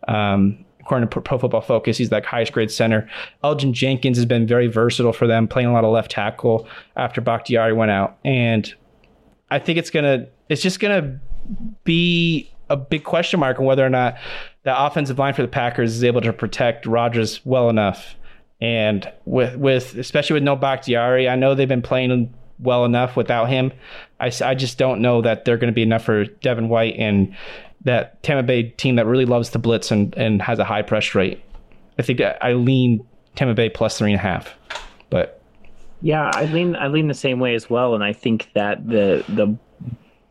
Um, according to Pro Football Focus, he's like highest grade center. Elgton Jenkins has been very versatile for them, playing a lot of left tackle after Bakhtiari went out, and I think it's gonna it's just gonna be a big question mark on whether or not the offensive line for the Packers is able to protect Rodgers well enough. And with with especially with no Bakhtiari, I know they've been playing well enough without him. I, I just don't know that they're going to be enough for Devin White and that Tampa Bay team that really loves to blitz and, and has a high pressure rate. I think I lean Tampa Bay plus three and a half, but yeah, I lean I lean the same way as well, and I think that the the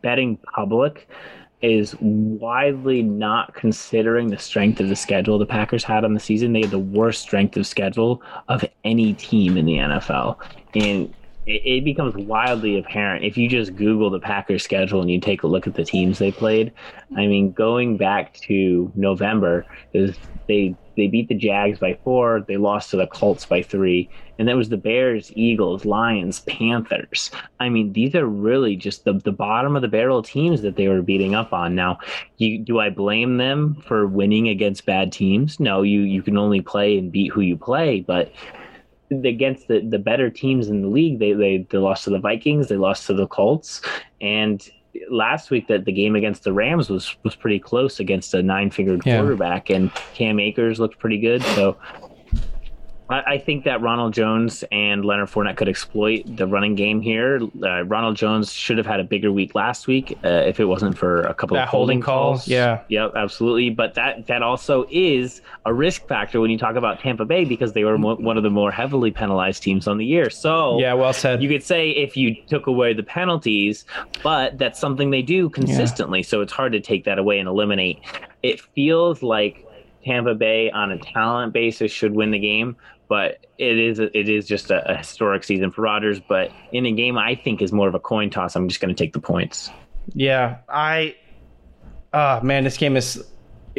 betting public is widely not considering the strength of the schedule the Packers had on the season. They had the worst strength of schedule of any team in the NFL. And it, becomes wildly apparent if you just Google the Packers schedule and you take a look at the teams they played. I mean, going back to November, is they they beat the Jags by four, they lost to the Colts by three, and that was the Bears, Eagles, Lions, Panthers. I mean, these are really just the the bottom of the barrel teams that they were beating up on. Now, you, do I blame them for winning against bad teams? No, you you can only play and beat who you play, but against the, the better teams in the league, they, they they lost to the Vikings, they lost to the Colts, and last week that the game against the Rams was was pretty close against a nine fingered yeah. quarterback, and Cam Akers looked pretty good. So I, I, think that Ronald Jones and Leonard Fournette could exploit the running game here. Uh, Ronald Jones should have had a bigger week last week uh, if it wasn't for a couple that of holding, calls. calls. Yeah, yep, absolutely. But that that also is a risk factor when you talk about Tampa Bay because they were mo- one of the more heavily penalized teams on the year. So yeah, well said. You could say if you took away the penalties, but that's something they do consistently. Yeah. So it's hard to take that away and eliminate. It feels like Tampa Bay on a talent basis should win the game, but it is it is just a, a, historic season for Rodgers. But in a game, I think is more of a coin toss. I'm just going to take the points. Yeah, I. Uh man, this game is.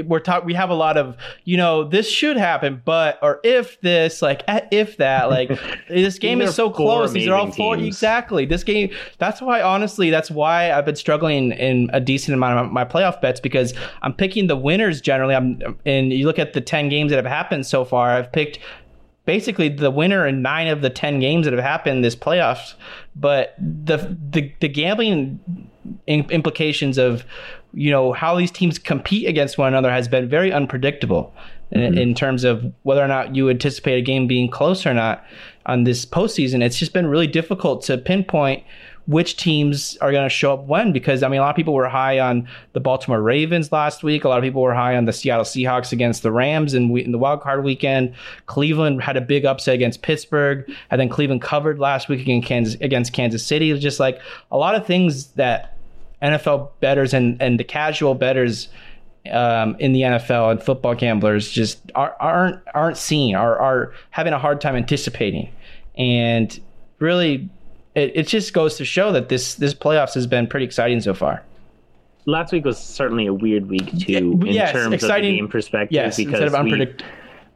We're talk. We have a lot of you know this should happen, but or if this like if that like this game is so close. These are all four teams. exactly. This game. That's why honestly, that's why I've been struggling in a decent amount of my playoff bets because I'm picking the winners generally. I'm and you look at the ten games that have happened so far. I've picked basically the winner in nine of the ten games that have happened this playoffs. But the the, the gambling implications of you know how these teams compete against one another has been very unpredictable mm-hmm. in, in, terms of whether or not you anticipate a game being close or not on this postseason. It's just been really difficult to pinpoint which teams are going to show up when because I mean a lot of people were high on the Baltimore Ravens last week. A lot of people were high on the Seattle Seahawks against the Rams in, in the wild card weekend. Cleveland had a big upset against Pittsburgh, and then Cleveland covered last week against Kansas, against Kansas City. It was just like a lot of things that NFL betters and and the casual betters um, in the NFL and football gamblers just are, aren't aren't seeing are are having a hard time anticipating, and really it, it just goes to show that this this playoffs has been pretty exciting so far. Last week was certainly a weird week too in yes, terms exciting, of the game perspective yes, because instead of unpredict-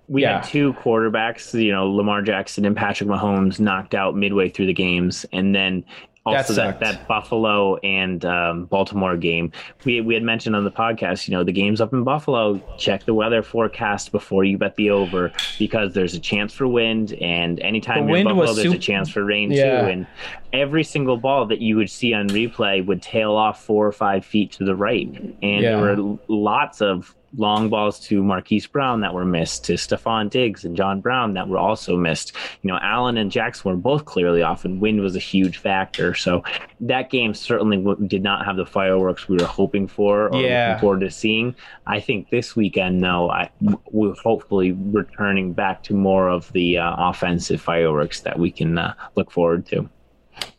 we, we yeah. had two quarterbacks, you know, Lamar Jackson and Patrick Mahomes knocked out midway through the games, and then also that, that, that, Buffalo and um, Baltimore game. We, we had mentioned on the podcast, you know, the game's up in Buffalo. Check the weather forecast before you bet the over because there's a chance for wind, and anytime the you're in Buffalo, there's super- a chance for rain yeah. too. And every single ball that you would see on replay would tail off four or five feet to the right, and yeah. there were lots of long balls to Marquise Brown that were missed, to Stefon Diggs and John Brown that were also missed. You know, Allen and Jackson were both clearly off, and wind was a huge factor. So that game certainly w- did not have the fireworks we were hoping for or yeah. looking forward to seeing. I think this weekend, though, I, we're hopefully returning back to more of the uh, offensive fireworks that we can uh, look forward to.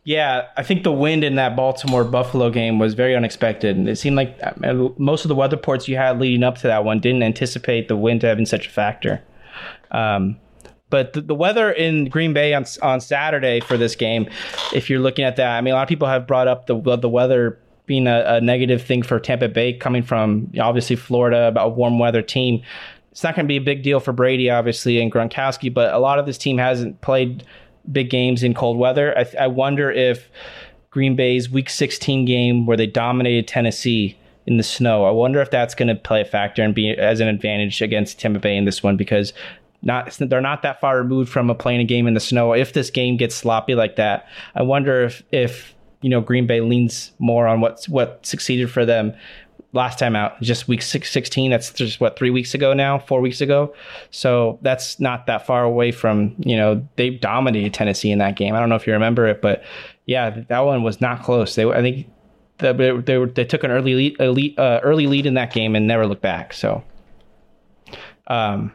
Yeah, I think the wind in that Baltimore Buffalo game was very unexpected. It seemed like uh, most of the weather reports you had leading up to that one didn't anticipate the wind having such a factor. Um, but the, the, weather in Green Bay on on Saturday for this game, if you're looking at that, I mean, a lot of people have brought up the the weather being a, a negative thing for Tampa Bay, coming from obviously Florida, about a warm weather team. It's not going to be a big deal for Brady, obviously, and Gronkowski, but a lot of this team hasn't played big games in cold weather. I, I wonder if Green Bay's Week 16 game where they dominated Tennessee in the snow. I wonder if that's going to play a factor and be as an advantage against Tampa Bay in this one because not they're not that far removed from a playing a game in the snow. If this game gets sloppy like that, I wonder if if you know Green Bay leans more on what what succeeded for them last time out, just week six, 16. That's just what three weeks ago now, four weeks ago. So that's not that far away from you know they dominated Tennessee in that game. I don't know if you remember it, but yeah, that one was not close. They I think they they, they took an early lead, elite, uh, early lead in that game and never looked back. So. Um,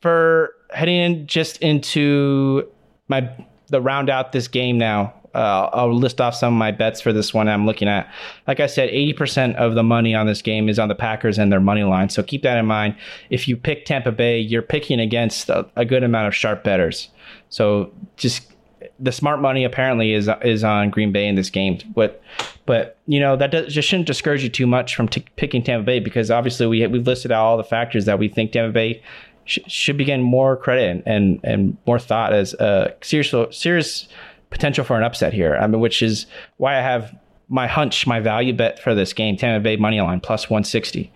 for heading in just into my the round out this game now. Uh, I'll list off some of my bets for this one I'm looking at. Like I said, 80% of the money on this game is on the Packers and their money line. So keep that in mind. If you pick Tampa Bay, you're picking against a, a good amount of sharp betters. So just the smart money apparently is is on Green Bay in this game. But but you know that does, just shouldn't discourage you too much from t- picking Tampa Bay because obviously we we've listed out all the factors that we think Tampa Bay sh- should be getting more credit and, and, and more thought as a serious serious potential for an upset here. I mean, which is why I have my hunch, my value bet for this game, Tampa Bay money line plus 160.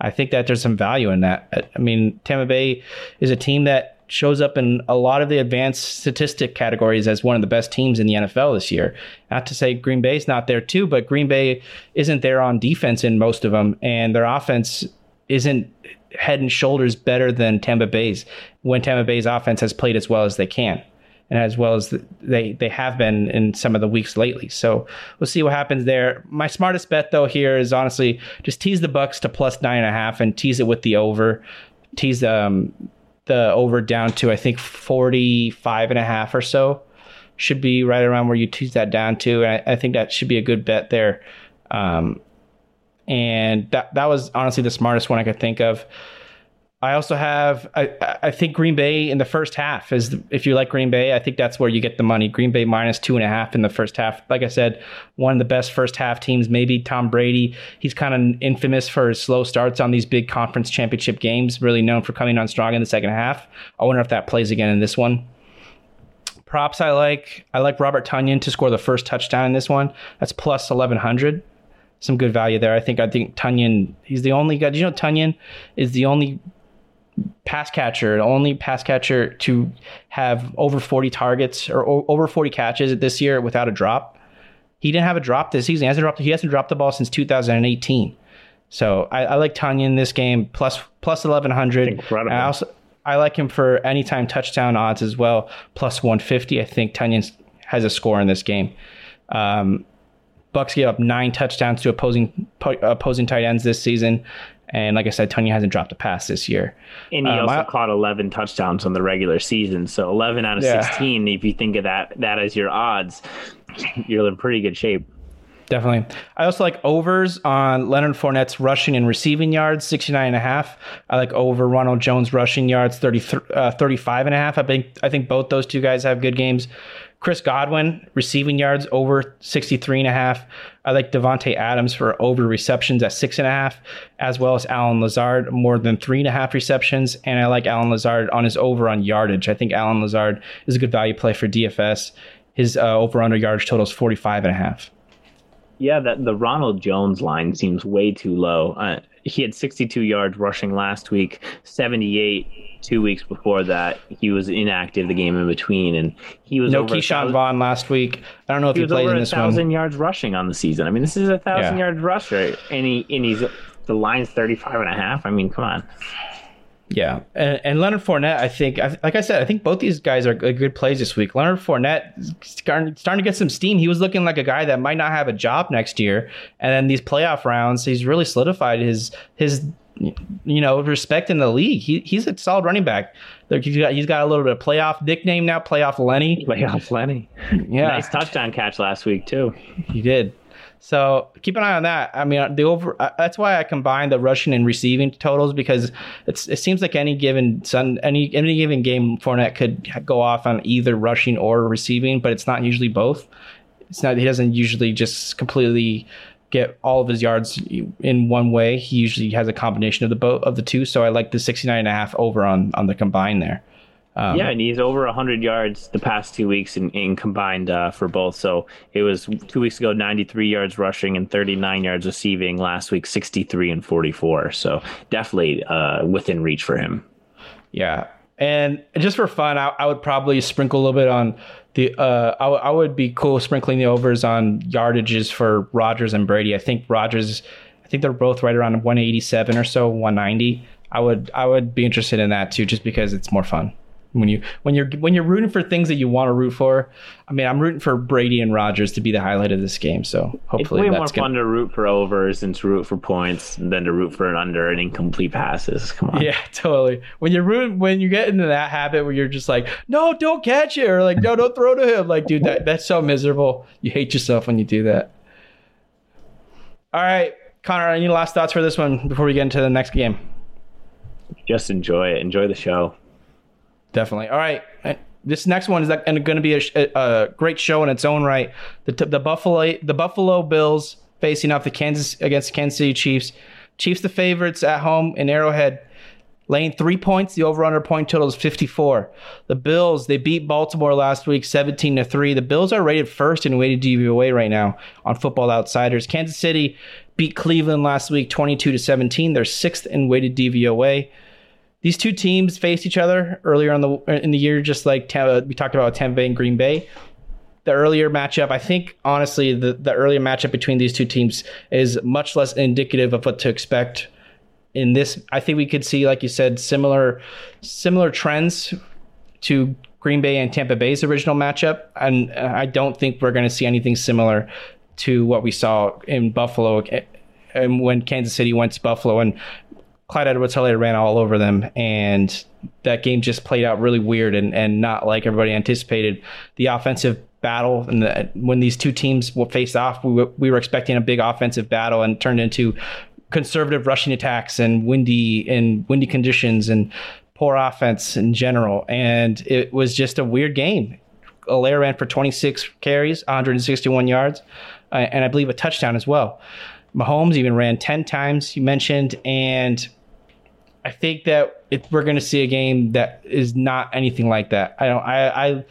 I think that there's some value in that. I mean, Tampa Bay is a team that shows up in a lot of the advanced statistic categories as one of the best teams in the NFL this year. Not to say Green Bay's not there too, but Green Bay isn't there on defense in most of them, and their offense isn't head and shoulders better than Tampa Bay's when Tampa Bay's offense has played as well as they can and as well as they they have been in some of the weeks lately. So we'll see what happens there. My smartest bet though here is honestly just tease the Bucks to plus nine and a half and tease it with the over. Tease um, the over down to I think 45 and a half or so. Should be right around where you tease that down to. And I, I think that should be a good bet there. Um, and that that was honestly the smartest one I could think of. I also have I, I think Green Bay in the first half is if you like Green Bay, I think that's where you get the money. Green Bay minus two and a half in the first half. Like I said, one of the best first half teams. Maybe Tom Brady. He's kind of infamous for his slow starts on these big conference championship games. Really known for coming on strong in the second half. I wonder if that plays again in this one. Props I like. I like Robert Tonyan to score the first touchdown in this one. That's plus eleven hundred some good value there. I think I think Tonyan he's the only guy. Do you know Tonyan is the only pass catcher, the only pass catcher to have over 40 targets or o- over 40 catches this year without a drop. He didn't have a drop this season. He hasn't dropped, he hasn't dropped the ball since 2018. So I, I like Tonyan in this game plus plus 1100. Incredible. I also I like him for anytime touchdown odds as well plus 150. I think Tonyan has a score in this game. Um, Bucks gave up nine touchdowns to opposing opposing tight ends this season. And like I said, Tonyan hasn't dropped a pass this year. And he um, also I, caught 11 touchdowns on the regular season. So 11 out of yeah. 16, if you think of that that as your odds, you're in pretty good shape. Definitely. I also like overs on Leonard Fournette's rushing and receiving yards, 69 and a half. I like over Ronald Jones rushing yards, 30, uh, 35 and a half. I think, I think both those two guys have good games. Chris Godwin, receiving yards over 63 and a half. I like Davante Adams for over receptions at six and a half, as well as Allen Lazard, more than three and a half receptions. And I like Allen Lazard on his over on yardage. I think Allen Lazard is a good value play for DFS. His uh, over under yardage total is 45 and a half. Yeah, that the Ronald Jones line seems way too low. Uh, he had 62 yards rushing last week, 78 two weeks before that, he was inactive the game in between, and he was no Ke'Shawn Vaughn last week. I don't know if he, he played in this one. Thousand yards rushing on the season. I mean, this is a thousand yeah. yard rusher, and he and he's the line's 35 and a half. I mean, come on. Yeah, and, and Leonard Fournette, I think, like I said, I think both these guys are good plays this week. Leonard Fournette starting, starting to get some steam. He was looking like a guy that might not have a job next year, and then these playoff rounds, he's really solidified his his you know, respect in the league. He, he's a solid running back. He's got he's got a little bit of playoff nickname now, playoff Lenny. Playoff Lenny. Yeah, nice touchdown catch last week too. He did. So keep an eye on that. I mean, the over. Uh, that's why I combine the rushing and receiving totals because it's it seems like any given sun any any given game Fournette could go off on either rushing or receiving, but it's not usually both. It's not. He doesn't usually just completely get all of his yards in one way. He usually has a combination of the both of the two. So I like the 69 and a half over on on the combine there. Um, yeah, and he's over 100 yards the past two weeks in, in combined uh, for both. So it was two weeks ago, 93 yards rushing and 39 yards receiving. Last week, 63 and 44. So definitely uh, within reach for him. Yeah. And just for fun, I, I would probably sprinkle a little bit on the. Uh, I, w- I would be cool sprinkling the overs on yardages for Rodgers and Brady. I think Rodgers, I think they're both right around 187 or so, 190. I would I would be interested in that too, just because it's more fun when you when you're when you're rooting for things that you want to root for. I mean, I'm rooting for Brady and Rodgers to be the highlight of this game. So hopefully, it's way more gonna... fun to root for overs and to root for points than to root for an under and incomplete passes. Come on. Yeah, totally. When you're rooting, when you get into that habit where you're just like, no, don't catch it, or like, no, don't throw to him. Like, dude, that that's so miserable. You hate yourself when you do that. All right, Connor, any last thoughts for this one before we get into the next game? Just enjoy it. Enjoy the show. Definitely. All right. This next one is going to be a, a, great show in its own right. The, the Buffalo the Buffalo Bills facing off the Kansas against the Kansas City Chiefs. Chiefs the favorites at home in Arrowhead, laying three points. The over under point total is 54. The Bills they beat Baltimore last week 17 to three. The Bills are rated first in weighted DVOA right now on Football Outsiders. Kansas City beat Cleveland last week 22 to 17. They're sixth in weighted DVOA these two teams faced each other earlier on the in the year, just like we talked about Tampa Bay and Green Bay. The earlier matchup, I think, honestly, the, the earlier matchup between these two teams is much less indicative of what to expect in this. I think we could see, like you said, similar similar trends to Green Bay and Tampa Bay's original matchup, and I don't think we're going to see anything similar to what we saw in Buffalo eh, and when Kansas City went to Buffalo and Clyde Edwards Helaire ran all over them, and that game just played out really weird and, and not like everybody anticipated. The offensive battle and the, when these two teams will face off, we, we were expecting a big offensive battle and turned into conservative rushing attacks and windy and windy conditions and poor offense in general. And it was just a weird game. Helaire ran for 26 carries, 161 yards, uh, and I believe a touchdown as well. Mahomes even ran 10 times, you mentioned, and I think that we're going to see a game that is not anything like that. I don't. I I,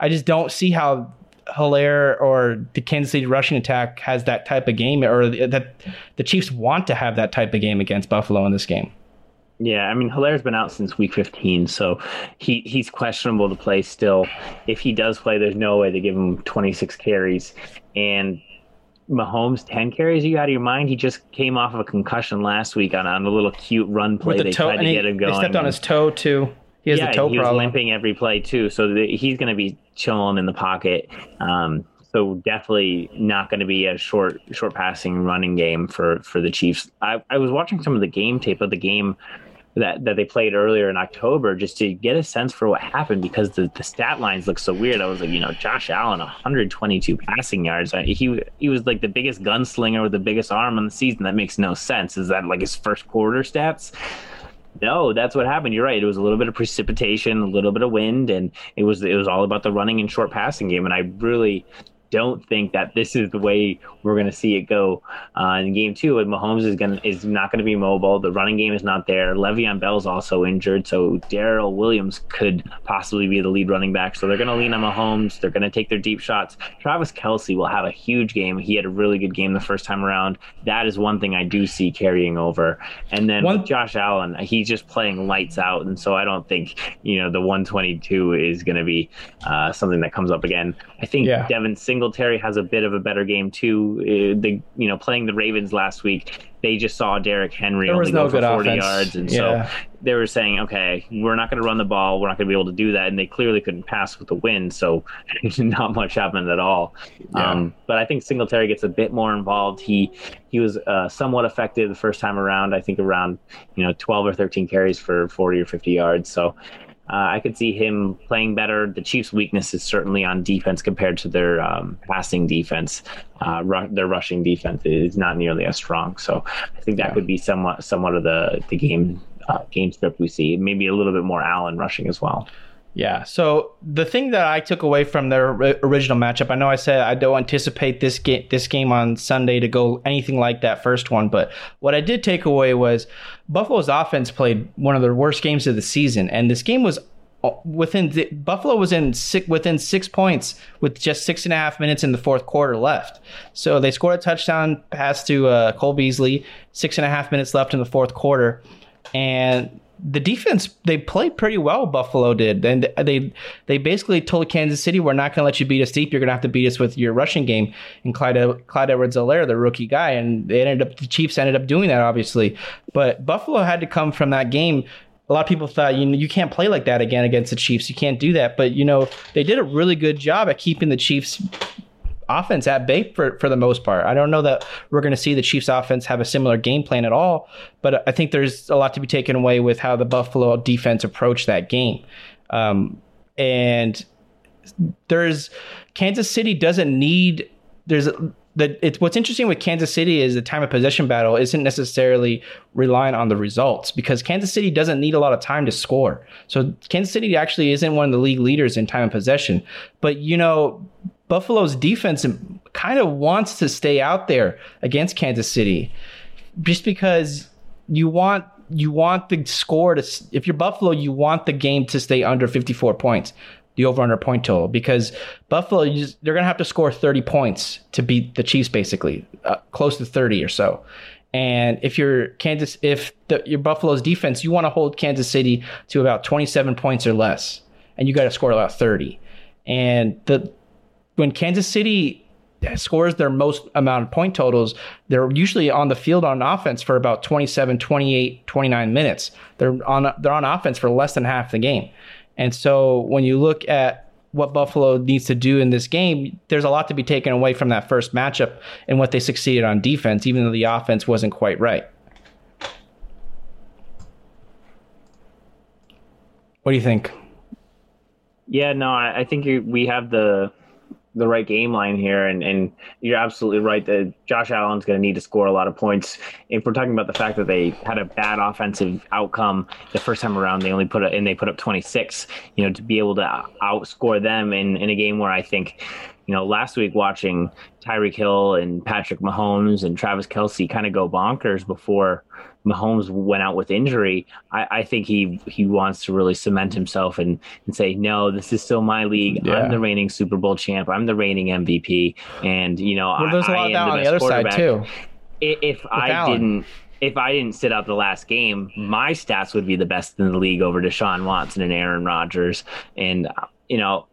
I just don't see how Helaire or the Kansas City rushing attack has that type of game, or that the Chiefs want to have that type of game against Buffalo in this game. Yeah, I mean Helaire's been out since week 15, so he he's questionable to play still. If he does play, there's no way to give him 26 carries, and Mahomes 10 carries you out of your mind? He just came off of a concussion last week on, on a little cute run play. The they toe, tried to he, get him going. They stepped on his toe too. He has yeah, the toe he problem. was limping every play too, so the, he's going to be chilling in the pocket. Um, so definitely not going to be a short short passing running game for for the Chiefs. I, I was watching some of the game tape of the game that that they played earlier in October just to get a sense for what happened because the, the stat lines look so weird. I was like, you know, Josh Allen 122 passing yards. Uh, he he was like the biggest gunslinger with the biggest arm on the season. That makes no sense. Is that like his first quarter stats? No, that's what happened. You're right. It was a little bit of precipitation, a little bit of wind, and it was it was all about the running and short passing game. And I really don't think that this is the way we're going to see it go uh, in game two. And Mahomes is going is not going to be mobile. The running game is not there. Le'Veon Bell's also injured, so Darrel Williams could possibly be the lead running back. So they're going to lean on Mahomes. They're going to take their deep shots. Travis Kelce will have a huge game. He had a really good game the first time around. That is one thing I do see carrying over. And then one- with Josh Allen, he's just playing lights out, and so I don't think you know the 122 is going to be uh, something that comes up again. I think yeah. Devin Singletary Singletary has a bit of a better game too. Uh, the you know playing the Ravens last week, they just saw Derrick Henry only no go for 40 offense. yards, and yeah. so they were saying, okay, we're not going to run the ball, we're not going to be able to do that, and they clearly couldn't pass with the wind, so not much happened at all. Yeah. Um, but I think Singletary gets a bit more involved. He he was uh, somewhat effective the first time around. I think around you know 12 or 13 carries for 40 or 50 yards. So uh, I could see him playing better. The Chiefs' weakness is certainly on defense compared to their um, passing defense. Uh, ru- their rushing defense is not nearly as strong. So I think that yeah. could be somewhat somewhat of the the game uh, game script we see. Maybe a little bit more Allen rushing as well. Yeah. So the thing that I took away from their original matchup, I know I said I don't anticipate this game this game on Sunday to go anything like that first one, but what I did take away was Buffalo's offense played one of their worst games of the season, and this game was within the, Buffalo was in six, within six points with just six and a half minutes in the fourth quarter left. So they scored a touchdown pass to uh, Cole Beasley, six and a half minutes left in the fourth quarter, and the defense they played pretty well. Buffalo did, and they they basically told Kansas City, "We're not going to let you beat us deep. You're going to have to beat us with your rushing game." And Clyde Clyde Edwards-Helaire, the rookie guy, and they ended up the Chiefs ended up doing that, obviously. But Buffalo had to come from that game. A lot of people thought you know you can't play like that again against the Chiefs. You can't do that. But you know they did a really good job at keeping the Chiefs offense at bay for, for the most part. I don't know that we're going to see the Chiefs offense have a similar game plan at all, but I think there's a lot to be taken away with how the Buffalo defense approached that game. Um, and there's Kansas City doesn't need there's the it's what's interesting with Kansas City is the time of possession battle isn't necessarily relying on the results because Kansas City doesn't need a lot of time to score. So Kansas City actually isn't one of the league leaders in time of possession. But you know, Buffalo's defense kind of wants to stay out there against Kansas City just because you want you want the score to if you're Buffalo you want the game to stay under 54 points the over under point total because Buffalo just, they're going to have to score 30 points to beat the Chiefs basically uh, close to 30 or so. And if you're Kansas if the, your Buffalo's defense you want to hold Kansas City to about 27 points or less and you got to score about 30 and the when Kansas City scores their most amount of point totals, they're usually on the field on offense for about 27, 28, 29 minutes. They're on they're on offense for less than half the game. And so when you look at what Buffalo needs to do in this game, there's a lot to be taken away from that first matchup and what they succeeded on defense, even though the offense wasn't quite right. What do you think? Yeah, no, I, I think we have the the right game line here, and, and you're absolutely right that Josh Allen's going to need to score a lot of points. If we're talking about the fact that they had a bad offensive outcome the first time around, they only put it and they put up 26. You know, to be able to outscore them in in a game where I think you know, last week watching Tyreek Hill and Patrick Mahomes and Travis Kelce kind of go bonkers before Mahomes went out with injury, I, I, think he he wants to really cement himself and, and say, no, this is still my league. Yeah. I'm the reigning Super Bowl champ. I'm the reigning MVP. And you know, well, there's I, a lot of that on the other side too. If, I Allen. didn't if I didn't sit out the last game, my stats would be the best in the league over Deshaun Watson and Aaron Rodgers. And you know,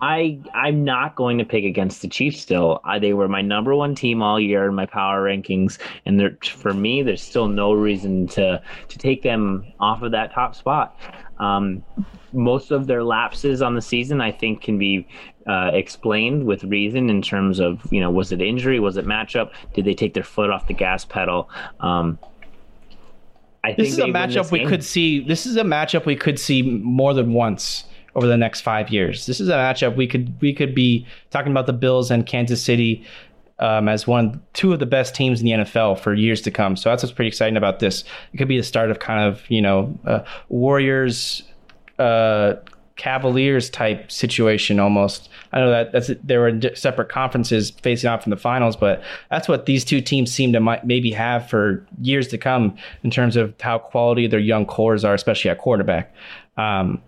I I'm not going to pick against the Chiefs. Still, I, they were my number one team all year in my power rankings, and for me, there's still no reason to to take them off of that top spot. Um, most of their lapses on the season, I think, can be uh, explained with reason in terms of you know was it injury, was it matchup, did they take their foot off the gas pedal? Um, I this is a matchup we could see. This is a matchup we could see more than once over the next five years. This is a matchup we could we could be talking about the Bills and Kansas City um, as one two of the best teams in the NFL for years to come. So that's what's pretty exciting about this. It could be the start of kind of you know uh, Warriors. Uh, Cavaliers type situation almost. I know that that's they were in separate conferences facing off in the finals, but that's what these two teams seem to might, maybe have for years to come in terms of how quality their young cores are, especially at quarterback. Um,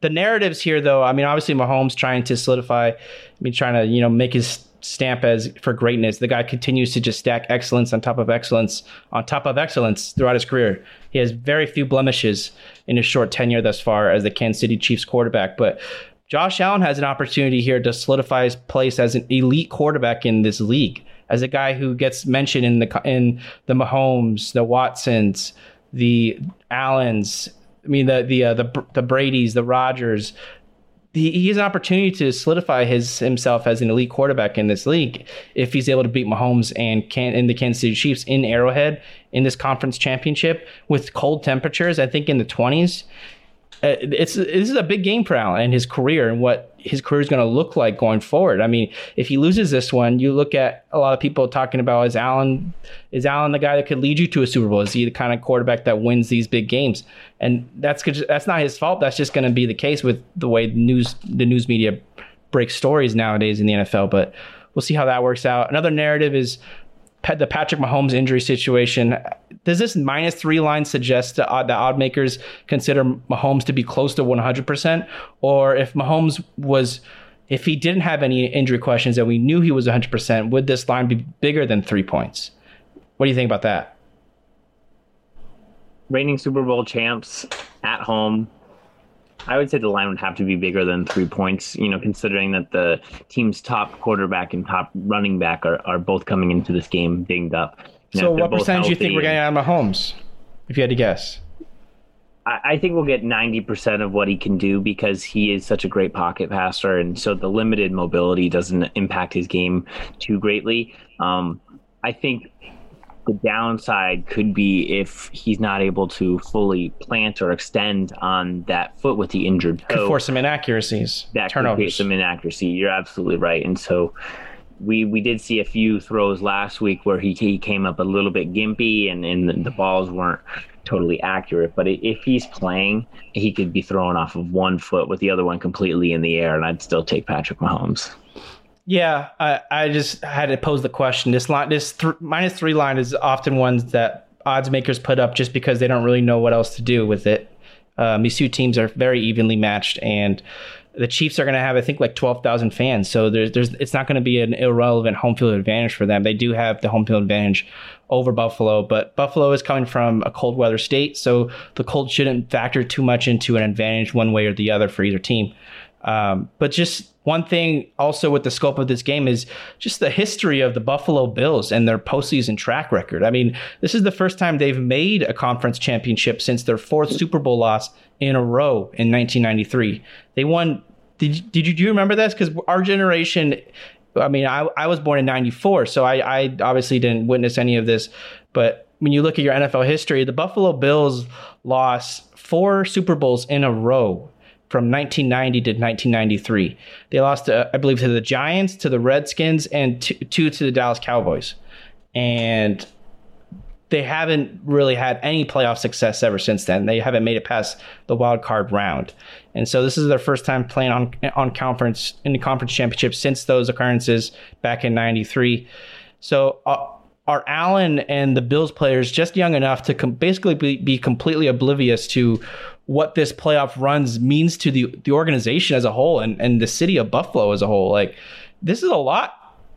the narratives here, though, I mean, obviously Mahomes trying to solidify, I mean, trying to you know make his stamp as for greatness. The guy continues to just stack excellence on top of excellence on top of excellence throughout his career. He has very few blemishes in his short tenure thus far as the Kansas City Chiefs quarterback, but. Josh Allen has an opportunity here to solidify his place as an elite quarterback in this league, as a guy who gets mentioned in the in the Mahomes, the Watsons, the Allens, I mean the the uh, the the Brady's, the Rodgers. He, he has an opportunity to solidify his himself as an elite quarterback in this league if he's able to beat Mahomes and can in the Kansas City Chiefs in Arrowhead in this conference championship with cold temperatures. I think in the twenties uh, it's this is a big game for Allen and his career and what his career is going to look like going forward. I mean, if he loses this one, you look at a lot of people talking about is Allen is Allen the guy that could lead you to a Super Bowl? Is he the kind of quarterback that wins these big games? And that's that's not his fault. That's just going to be the case with the way news the news media breaks stories nowadays in the NFL. But we'll see how that works out. Another narrative is the Patrick Mahomes injury situation. Does this minus three line suggest that uh, odd, the odd makers consider Mahomes to be close to 100%? Or if Mahomes was, if he didn't have any injury questions and we knew he was 100%, would this line be bigger than three points? What do you think about that? Reigning Super Bowl champs at home. I would say the line would have to be bigger than three points, you know, considering that the team's top quarterback and top running back are, are both coming into this game dinged up. You know, so, what percentage do you think we're getting out of Mahomes, if you had to guess? I, I think we'll get 90% of what he can do because he is such a great pocket passer. And so the limited mobility doesn't impact his game too greatly. Um, I think the downside could be if he's not able to fully plant or extend on that foot with the injured toe. Could force some inaccuracies. That turnovers. could create some inaccuracy. You're absolutely right. And so we we did see a few throws last week where he, he came up a little bit gimpy and, and the balls weren't totally accurate. But if he's playing, he could be thrown off of one foot with the other one completely in the air, and I'd still take Patrick Mahomes. Yeah, I, I just had to pose the question. This line, this th- minus three line is often ones that odds makers put up just because they don't really know what else to do with it. Um, these two teams are very evenly matched, and the Chiefs are going to have, I think, like twelve thousand fans. So there's, there's, it's not going to be an irrelevant home field advantage for them. They do have the home field advantage over Buffalo, but Buffalo is coming from a cold weather state, so the cold shouldn't factor too much into an advantage one way or the other for either team. Um, but just one thing also with the scope of this game is just the history of the Buffalo Bills and their postseason track record. I mean, this is the first time they've made a conference championship since their fourth Super Bowl loss in a row in 1993. They won. Did, did you do you remember this? Because our generation, I mean, I, I was born in 94, so I, I obviously didn't witness any of this. But when you look at your NFL history, the Buffalo Bills lost four Super Bowls in a row from 1990 to 1993. They lost, to, I believe, to the Giants, to the Redskins, and two, two to the Dallas Cowboys. And they haven't really had any playoff success ever since then. They haven't made it past the wild card round, and so this is their first time playing on on conference in the conference championship since those occurrences back in '93. So. Uh, are Allen and the Bills players just young enough to com- basically be, be completely oblivious to what this playoff runs means to the the organization as a whole and and the city of Buffalo as a whole. Like this is a lot.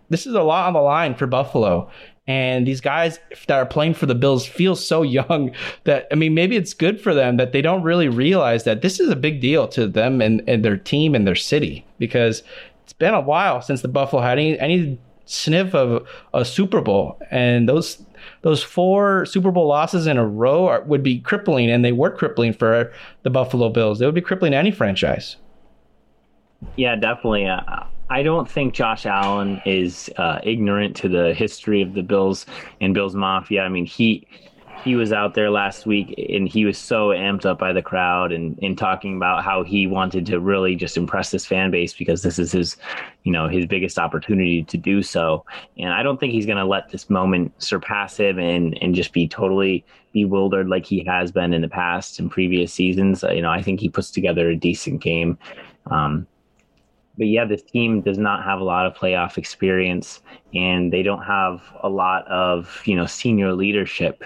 This is a lot on the line for Buffalo. And these guys that are playing for the Bills feel so young that I mean maybe it's good for them that they don't really realize that this is a big deal to them and, and their team and their city because it's been a while since the Buffalo had any any sniff of a Super Bowl and those those four Super Bowl losses in a row are, would be crippling, and they were crippling for the Buffalo Bills. They would be crippling any franchise. Yeah, definitely. Uh, I don't think Josh Allen is uh, ignorant to the history of the Bills and Bills Mafia. I mean, he he was out there last week and he was so amped up by the crowd and, and talking about how he wanted to really just impress this fan base because this is his you know his biggest opportunity to do so. And i don't think he's going to let this moment surpass him and and just be totally bewildered like he has been in the past and previous seasons. You know i think he puts together a decent game. Um, but yeah, this team does not have a lot of playoff experience, and they don't have a lot of you know senior leadership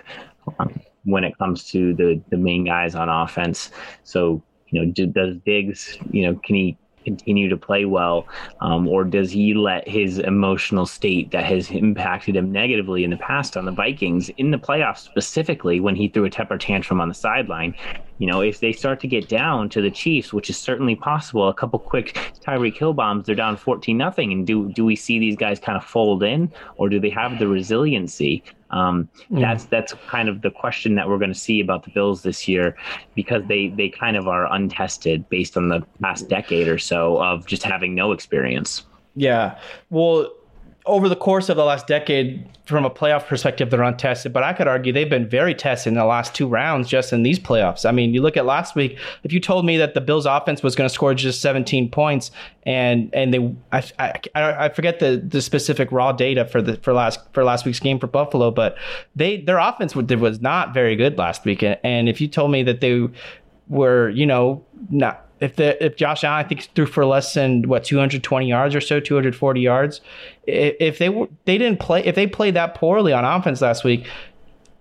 when it comes to the the main guys on offense. So you know, does Diggs, you know, can he continue to play well, um, or does he let his emotional state that has impacted him negatively in the past on the Vikings in the playoffs specifically when he threw a temper tantrum on the sideline? You know, if they start to get down to the Chiefs, which is certainly possible, a couple quick Tyreek Hill bombs, they're down fourteen nothing, and do do we see these guys kind of fold in, or do they have the resiliency? Um, mm. That's that's kind of the question that we're going to see about the Bills this year, because they they kind of are untested based on the past decade or so of just having no experience. Yeah, well, over the course of the last decade, from a playoff perspective, they're untested. But I could argue they've been very tested in the last two rounds just in these playoffs. I mean, you look at last week. If you told me that the Bills' offense was going to score just 17 points, and and they, I, I, I forget the, the specific raw data for the for last for last week's game for Buffalo, but they their offense was not very good last week. And if you told me that they were, you know, not if the if Josh Allen I think threw for less than what 220 yards or so, 240 yards. If, they were they didn't play if they played that poorly on offense last week,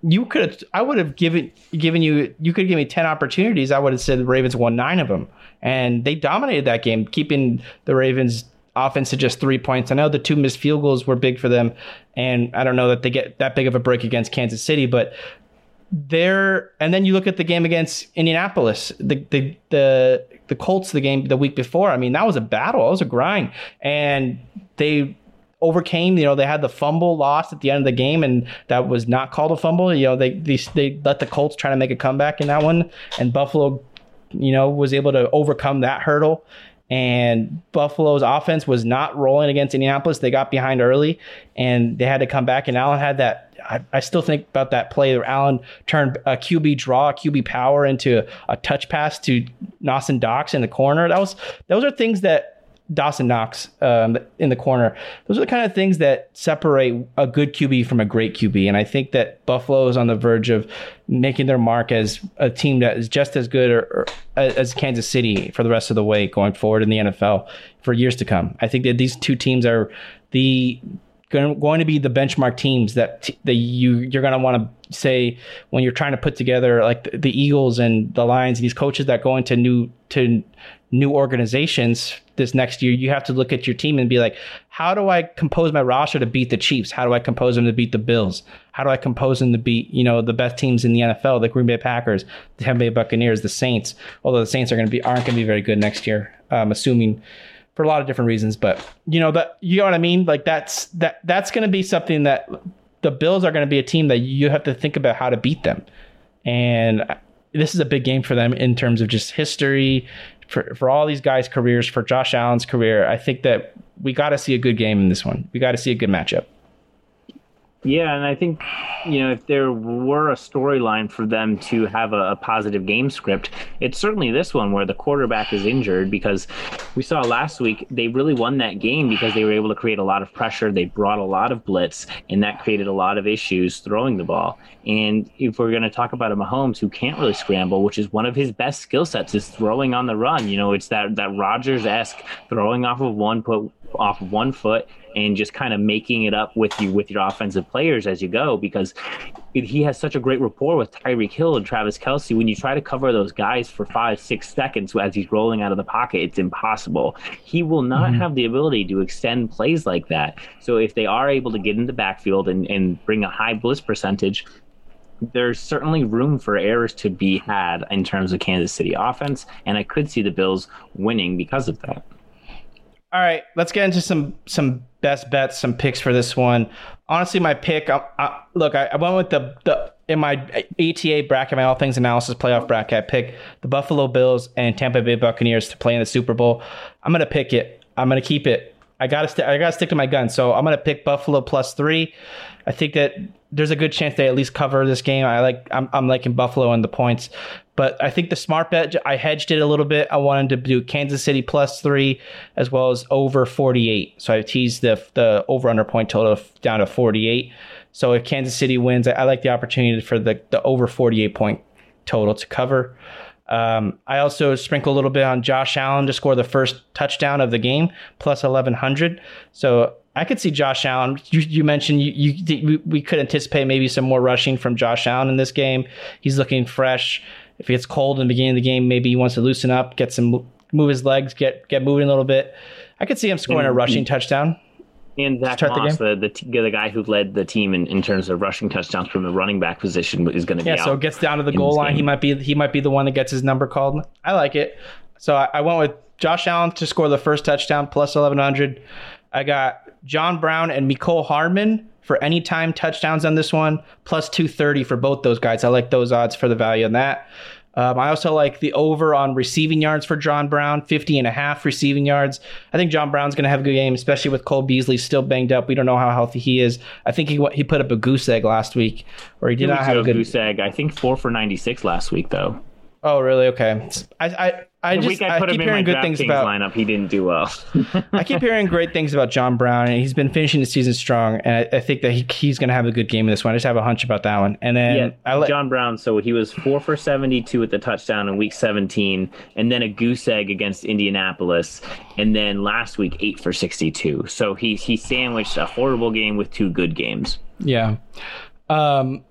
you could have I would have given given you you could give me 10 opportunities. I would have said the Ravens won 9 of them. And they dominated that game, keeping the Ravens offense to just 3 points. I know the two missed field goals were big for them and I don't know that they get that big of a break against Kansas City, but there and then you look at the game against Indianapolis, the the the the Colts the game the week before. I mean, that was a battle. It was a grind. And they overcame, you know, they had the fumble lost at the end of the game and that was not called a fumble. You know, they they, they let the Colts try to make a comeback in that one and Buffalo you know, was able to overcome that hurdle and Buffalo's offense was not rolling against Indianapolis. They got behind early and they had to come back. And Allen had that. I, I still think about that play where Allen turned a QB draw, a QB power into a, touch pass to Dawson Knox in the corner. That was those are things that Dawson Knox um, in the corner. Those are the kind of things that separate a good QB from a great QB. And I think that Buffalo is on the verge of making their mark as a team that is just as good or, or, as Kansas City for the rest of the way going forward in the NFL for years to come. I think that these two teams are the going to be the benchmark teams that that you you're going to want to say when you're trying to put together like the, the Eagles and the Lions these coaches that go into new to new organizations this next year, you have to look at your team and be like, how do I compose my roster to beat the Chiefs? How do I compose them to beat the Bills? How do I compose them to beat, you know, the best teams in the NFL, the Green Bay Packers, the Tampa Bay Buccaneers, the Saints? Although the Saints are going to be aren't going to be very good next year, I'm assuming for a lot of different reasons. But you know that you know what I mean. Like that's that that's going to be something that the Bills are going to be a team that you have to think about how to beat them, and this is a big game for them in terms of just history for for all these guys' careers, for Josh Allen's career. I think that we got to see a good game in this one. We got to see a good matchup. Yeah, and I think you know if there were a storyline for them to have a, a, positive game script, it's certainly this one where the quarterback is injured because we saw last week they really won that game because they were able to create a lot of pressure. They brought a lot of blitz, and that created a lot of issues throwing the ball. And if we're going to talk about a Mahomes who can't really scramble, which is one of his best skill sets, is throwing on the run. You know, it's that that Rodgers esque throwing off of one put off one foot and just kind of making it up with you with your offensive players as you go because he has such a great rapport with Tyreek Hill and Travis Kelce. When you try to cover those guys for five, six seconds as he's rolling out of the pocket, it's impossible. He will not mm-hmm. have the ability to extend plays like that. So if they are able to get in the backfield and, and bring a high blitz percentage, there's certainly room for errors to be had in terms of Kansas City offense, and I could see the Bills winning because of that. All right, let's get into some some best bets, some picks for this one. Honestly, my pick. I, I, look, I, I, went with the the in my ATA bracket, my All Things Analysis playoff bracket. I pick the Buffalo Bills and Tampa Bay Buccaneers to play in the Super Bowl. I'm gonna pick it. I'm gonna keep it. I gotta st- I gotta stick to my gun. So I'm gonna pick Buffalo plus three. I think that there's a good chance they at least cover this game. I like I'm I'm liking Buffalo and the points. But I think the smart bet, I hedged it a little bit. I wanted to do Kansas City plus three as well as over 48. So I teased the, the over under point total down to 48. So if Kansas City wins, I, I like the opportunity for the, the over 48 point total to cover. Um, I also sprinkle a little bit on Josh Allen to score the first touchdown of the game, plus 1100. So I could see Josh Allen. You, you mentioned you, you we could anticipate maybe some more rushing from Josh Allen in this game. He's looking fresh if it gets cold in the beginning of the game, maybe he wants to loosen up, get some move his legs, get get moving a little bit. I could see him scoring a rushing touchdown. And Zach Moss, the, the, the, the guy who led the team in, in terms of rushing touchdowns from the running back position, is going to be yeah. so it gets down to the goal line. Game. He might be he might be the one that gets his number called. I like it. So I, I went with Josh Allen to score the first touchdown plus eleven hundred. I got John Brown and Mecole Hardman for anytime touchdowns on this one, plus 230 for both those guys. I like those odds for the value on that. Um, I also like the over on receiving yards for John Brown, 50 and a half receiving yards. I think John Brown's going to have a good game, especially with Cole Beasley still banged up. We don't know how healthy he is. I think he he put up a goose egg last week, or he did he not have a good goose egg. I think four for 96 last week, though. Oh, really? Okay. I, I I just I I keep him in my hearing good things DraftKings about. lineup, he didn't do well. I keep hearing great things about John Brown, and he's been finishing the season strong. And I, I think that he, he's going to have a good game in this one. I just have a hunch about that one. And then yeah, I let John Brown. So he was four for seventy-two with the touchdown in week seventeen, and then a goose egg against Indianapolis, and then last week eight for sixty-two. So he he sandwiched a horrible game with two good games. yeah. Um,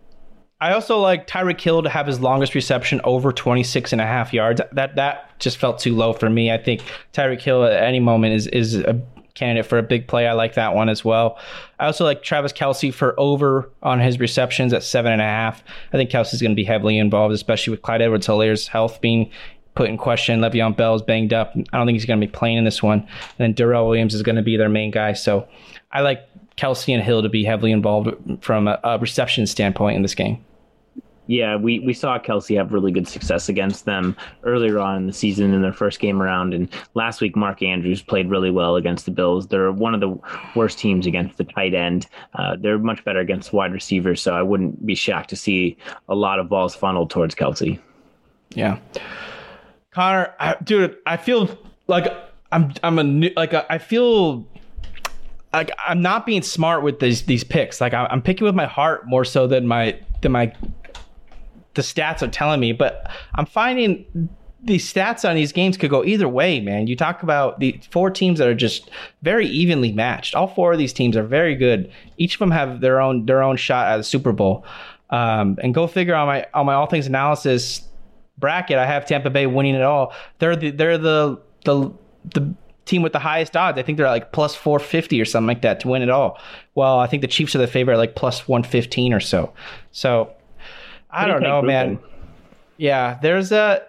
I also like Tyreek Hill to have his longest reception over 26 and a half yards. That that just felt too low for me. I think Tyreek Hill at any moment is is a candidate for a big play. I like that one as well. I also like Travis Kelce for over on his receptions at seven and a half. I think Kelce's going to be heavily involved, especially with Clyde Edwards Helaire's health being put in question. Le'Veon Bell is banged up. I don't think he's going to be playing in this one. And then Darrel Williams is going to be their main guy. So I like Kelce and Hill to be heavily involved from a, a reception standpoint in this game. Yeah, we, we saw Kelce have really good success against them earlier on in the season in their first game around. And last week, Mark Andrews played really well against the Bills. They're one of the worst teams against the tight end. Uh, they're much better against wide receivers, so I wouldn't be shocked to see a lot of balls funneled towards Kelce. Yeah, Connor, I, dude, I feel like I'm I'm a new, like I feel like I'm not being smart with these these picks. Like I'm picking with my heart more so than my than my the stats are telling me. But I'm finding these stats on these games could go either way, man. You talk about the four teams that are just very evenly matched. All four of these teams are very good. Each of them have their own their own shot at the Super Bowl. Um, and go figure on my on my all things analysis bracket, I have Tampa Bay winning it all. They're the they're the the the team with the highest odds. I think they're like plus 450 or something like that to win it all. Well, I think the Chiefs are the favorite, like plus 115 or so. So I don't know, man. Yeah, there's a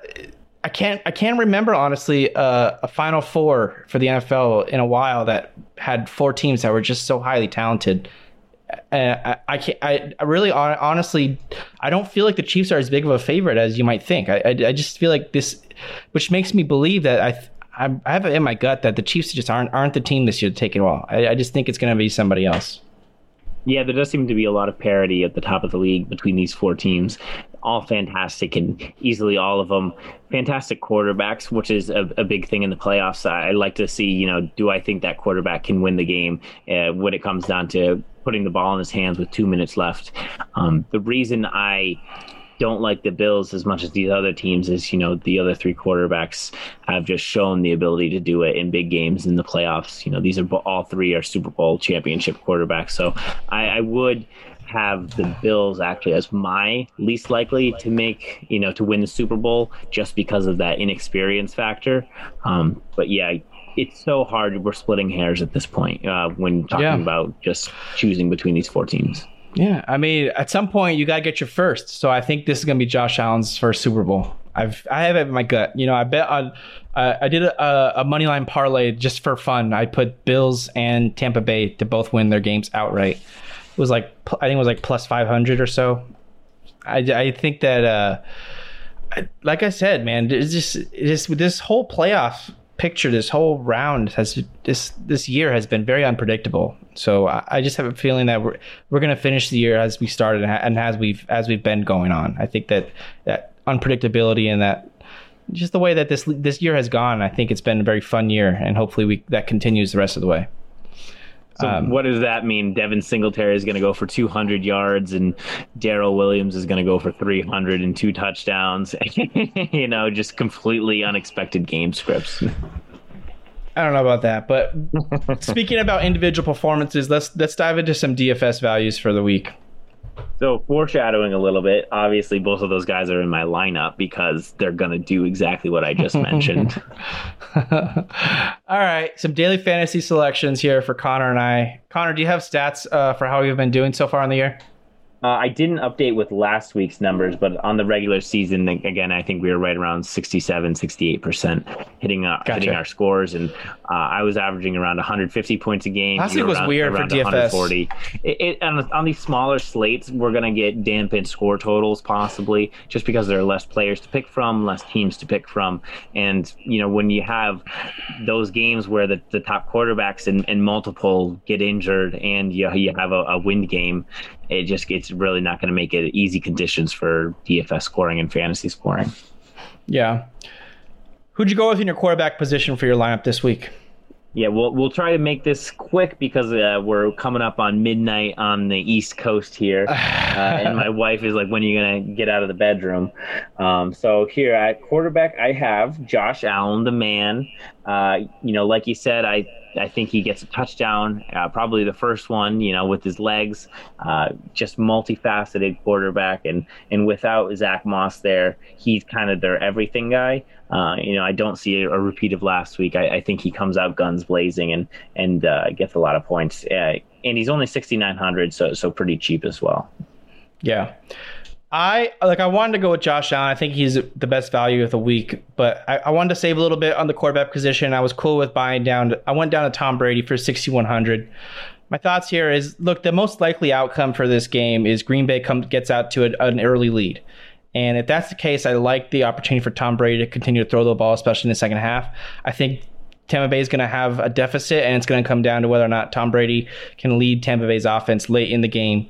I can't I can't remember honestly uh, a Final Four for the NFL in a while that had four teams that were just so highly talented. Uh, I, I can't. I, I really, honestly, I don't feel like the Chiefs are as big of a favorite as you might think. I, I, I just feel like this, which makes me believe that I, I, I have it in my gut that the Chiefs just aren't aren't the team this year to take it all. I, I just think it's going to be somebody else. Yeah, there does seem to be a lot of parity at the top of the league between these four teams. All fantastic and easily all of them fantastic quarterbacks, which is a, a big thing in the playoffs. I, I like to see, you know, do I think that quarterback can win the game uh, when it comes down to putting the ball in his hands with two minutes left? Um, the reason I don't like the Bills as much as these other teams is, you know, the other three quarterbacks have just shown the ability to do it in big games in the playoffs. You know, these are all three are Super Bowl championship quarterbacks. So I, I would have the Bills actually as my least likely to make, you know, to win the Super Bowl just because of that inexperience factor. Um, but yeah, it's so hard. We're splitting hairs at this point uh, when talking Yeah. about just choosing between these four teams. Yeah, I mean, at some point you got to get your first. So I think this is to be Josh Allen's first Super Bowl. I've I have it in my gut. You know, I bet on. Uh, I did a, a money line parlay just for fun. I put Bills and Tampa Bay to both win their games outright. It was like I think it was like plus five hundred or so. I, I think that, uh, I, like I said, man, it's just it's just this whole playoff picture, this whole round has this this year has been very unpredictable. So I, I just have a feeling that we're we're gonna finish the year as we started and, and as we've as we've been going on. I think that that unpredictability and that just the way that this this year has gone, I think it's been a very fun year, and hopefully we that continues the rest of the way. So Um, what does that mean? Devin Singletary is going to go for 200 yards, and Darrel Williams is going to go for 300 and two touchdowns. you know, just completely unexpected game scripts. I don't know about that, but speaking about individual performances, let's let's dive into some DFS values for the week. So foreshadowing a little bit, obviously both of those guys are in my lineup because they're going to do exactly what I just mentioned. All right, some daily fantasy selections here for Connor and I. Connor, do you have stats uh, for how we've been doing so far in the year? Uh, I didn't update with last week's numbers, but on the regular season, again, I think we were right around 67, 68% hitting, uh, Gotcha. hitting our scores. And uh, I was averaging around 150 points a game. Last week was around- weird for DFS. 140. It, it, on, on these smaller slates, we're going to get dampened score totals possibly just because there are less players to pick from, less teams to pick from. And, you know, when you have those games where the, the top quarterbacks and, and multiple get injured and you, you have a, a wind game, it just it's really not going to make it easy conditions for DFS scoring and fantasy scoring. Yeah. Who'd you go with in your quarterback position for your lineup this week? Yeah, we'll we'll try to make this quick because uh, we're coming up on midnight on the East Coast here, uh, and my wife is like, "When are you gonna get out of the bedroom?" Um, so here at quarterback, I have Josh Allen, the man. Uh, you know, like you said, I I think he gets a touchdown, uh, probably the first one, you know, with his legs. Uh, just multifaceted quarterback, and and without Zach Moss there, he's kind of their everything guy. Uh, you know, I don't see a, a repeat of last week. I, I, think he comes out guns blazing and and uh, gets a lot of points. Uh, and he's only sixty nine hundred, so so pretty cheap as well. Yeah. I like. I wanted to go with Josh Allen. I think he's the best value of the week, but I, I wanted to save a little bit on the quarterback position. I was cool with buying down. To, I went down to Tom Brady for sixty one hundred. My thoughts here is: look, the most likely outcome for this game is Green Bay comes gets out to a, an early lead, and if that's the case, I like the opportunity for Tom Brady to continue to throw the ball, especially in the second half. I think Tampa Bay is going to have a deficit, and it's going to come down to whether or not Tom Brady can lead Tampa Bay's offense late in the game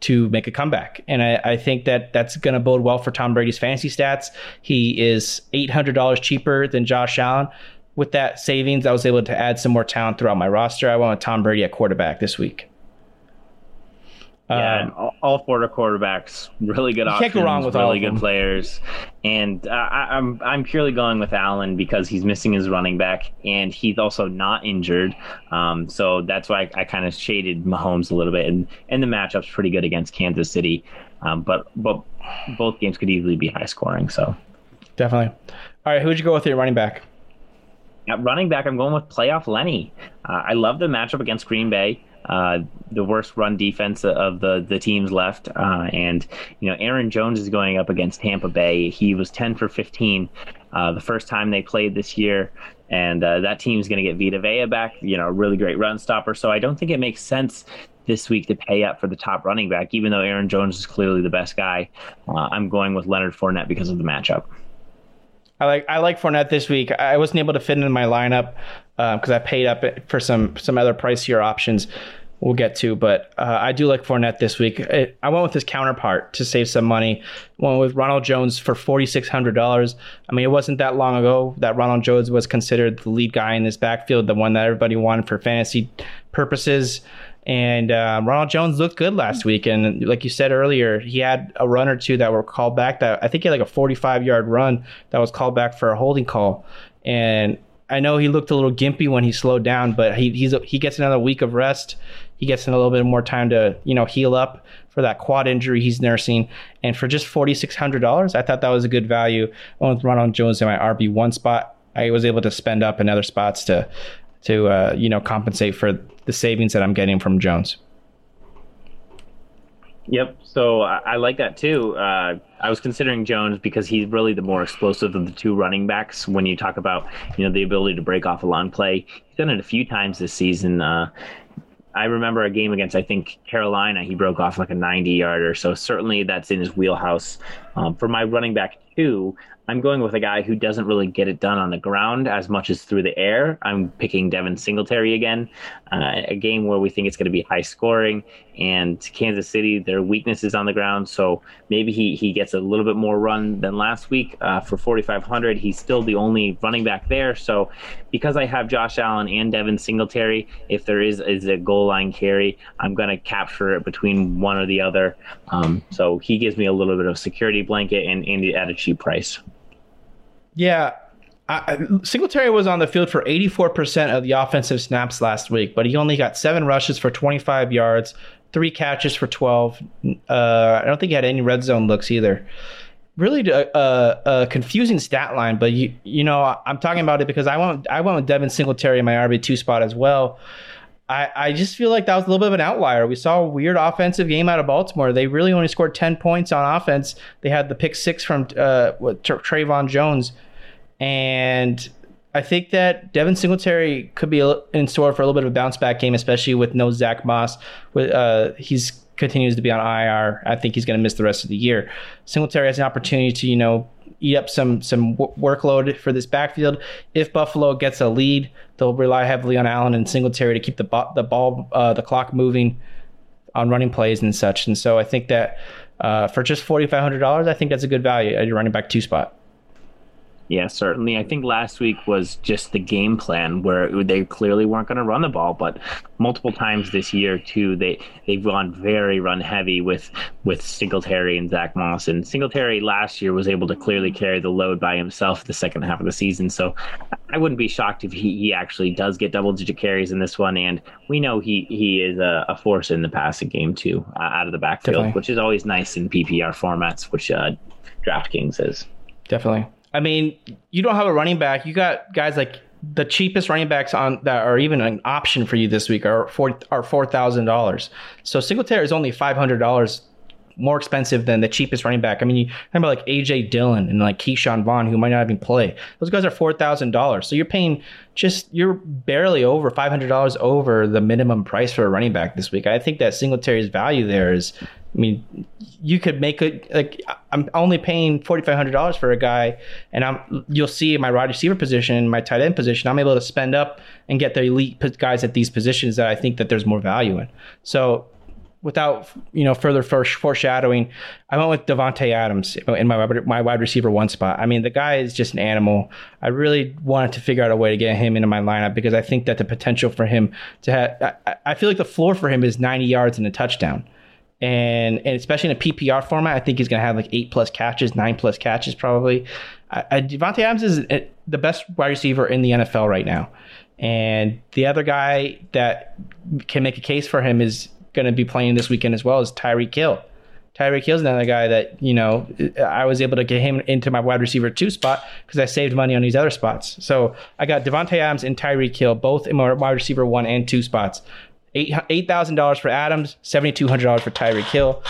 to make a comeback. And I, I think that that's going to bode well for Tom Brady's fantasy stats. He is $800 cheaper than Josh Allen. With that savings, I was able to add some more talent throughout my roster. I went with Tom Brady at quarterback this week. Yeah, um, all, all Florida quarterbacks, really good options. Can't go wrong with really good players, and uh, I, am I'm, I'm purely going with Allen because he's missing his running back, and he's also not injured. Um, so that's why I, I kind of shaded Mahomes a little bit, and and the matchup's pretty good against Kansas City, um, but but both games could easily be high scoring. So definitely. All right, who'd you go with your running back? At running back, I'm going with playoff Lenny. Uh, I love the matchup against Green Bay uh, the worst run defense of the the teams left. Uh, and you know, Aaron Jones is going up against Tampa Bay. He was 10 for 15 uh, the first time they played this year. And uh, that is going to get Vita Vea back, you know, a really great run stopper. So I don't think it makes sense this week to pay up for the top running back, even though Aaron Jones is clearly the best guy. Uh, I'm going with Leonard Fournette because of the matchup. I like I like Fournette this week. I wasn't able to fit in my lineup because uh, I paid up for some some other pricier options. We'll get to, but uh, I do like Fournette this week. I went with his counterpart to save some money. Went with Ronald Jones for forty six hundred dollars. I mean, it wasn't that long ago that Ronald Jones was considered the lead guy in this backfield, the one that everybody wanted for fantasy purposes. And uh, Ronald Jones looked good last week, and like you said earlier, he had a run or two that were called back. That I think he had like a 45 yard run that was called back for a holding call. And I know he looked a little gimpy when he slowed down, but he he's he gets another week of rest. He gets a little bit more time to you know heal up for that quad injury he's nursing. And for just forty six hundred dollars, I thought that was a good value. with Ronald Jones in my RB one spot, I was able to spend up in other spots to to uh, you know compensate for the savings that I'm getting from Jones. Yep. So I, I like that too. Uh, I was considering Jones because he's really the more explosive of the two running backs. When you talk about you know the ability to break off a long play, he's done it a few times this season. Uh, I remember a game against I think Carolina. He broke off like a 90 yarder. So certainly that's in his wheelhouse. Um, for my running back two, I'm going with a guy who doesn't really get it done on the ground as much as through the air. I'm picking Devin Singletary again, uh, a game where we think it's going to be high scoring. And Kansas City, their weakness is on the ground, so maybe he he gets a little bit more run than last week uh, for 4,500. He's still the only running back there. So because I have Josh Allen and Devin Singletary, if there is is a goal line carry, I'm going to capture it between one or the other. Um, so he gives me a little bit of security blanket and, and at a cheap price. Yeah. I, Singletary was on the field for 84% of the offensive snaps last week, but he only got seven rushes for 25 yards, three catches for 12. Uh, I don't think he had any red zone looks either. Really a, a, a, confusing stat line, but you you know I'm talking about it because I went I went with Devin Singletary in my RB two spot as well. I, I just feel like that was a little bit of an outlier. We saw a weird offensive game out of Baltimore. They really only scored 10 points on offense. They had the pick six from uh, Trayvon Jones and I think that Devin Singletary could be in store for a little bit of a bounce back game, especially with no Zach Moss. With uh, he's continues to be on IR. I think he's going to miss the rest of the year. Singletary has an opportunity to you know eat up some some w- workload for this backfield. If Buffalo gets a lead, they'll rely heavily on Allen and Singletary to keep the bo- the ball uh, the clock moving on running plays and such. And so I think that uh, for just forty five hundred dollars, I think that's a good value at your running back two spot. Yeah, certainly. I think last week was just the game plan where they clearly weren't going to run the ball, but multiple times this year too, they they've gone very run heavy with with Singletary and Zach Moss. And Singletary last year was able to clearly carry the load by himself the second half of the season. So I wouldn't be shocked if he, he actually does get double digit carries in this one. And we know he he is a, a force in the passing game too, uh, out of the backfield, Definitely. which is always nice in PPR formats, which uh, DraftKings is. Definitely. I mean, you don't have a running back. You got guys like the cheapest running backs on that are even an option for you this week are four are four thousand dollars. So Singletary is only five hundred dollars more expensive than the cheapest running back. I mean, you remember like AJ Dillon and like Ke'Shawn Vaughn, who might not even play. Those guys are four thousand dollars. So you're paying just you're barely over five hundred dollars over the minimum price for a running back this week. I think that Singletary's value there is I mean, you could make it like I'm only paying forty five hundred dollars for a guy, and I'm you'll see my wide receiver position, my tight end position. I'm able to spend up and get the elite guys at these positions that I think that there's more value in. So, without you know further foreshadowing, I went with Davante Adams in my my wide receiver one spot. I mean, the guy is just an animal. I really wanted to figure out a way to get him into my lineup because I think that the potential for him to have, I, I feel like the floor for him is 90 yards and a touchdown and and especially in a PPR format, I think he's going to have like eight plus catches, nine plus catches probably. Uh, Davante Adams is uh, the best wide receiver in the NFL right now, and the other guy that can make a case for him is going to be playing this weekend as well is Tyreek Hill. Tyreek Hill's another guy that you know I was able to get him into my wide receiver two spot because I saved money on these other spots. So I got Davante Adams and Tyreek Hill both in my wide receiver one and two spots eight thousand dollars for Adams, seventy two hundred dollars for Tyreek Hill.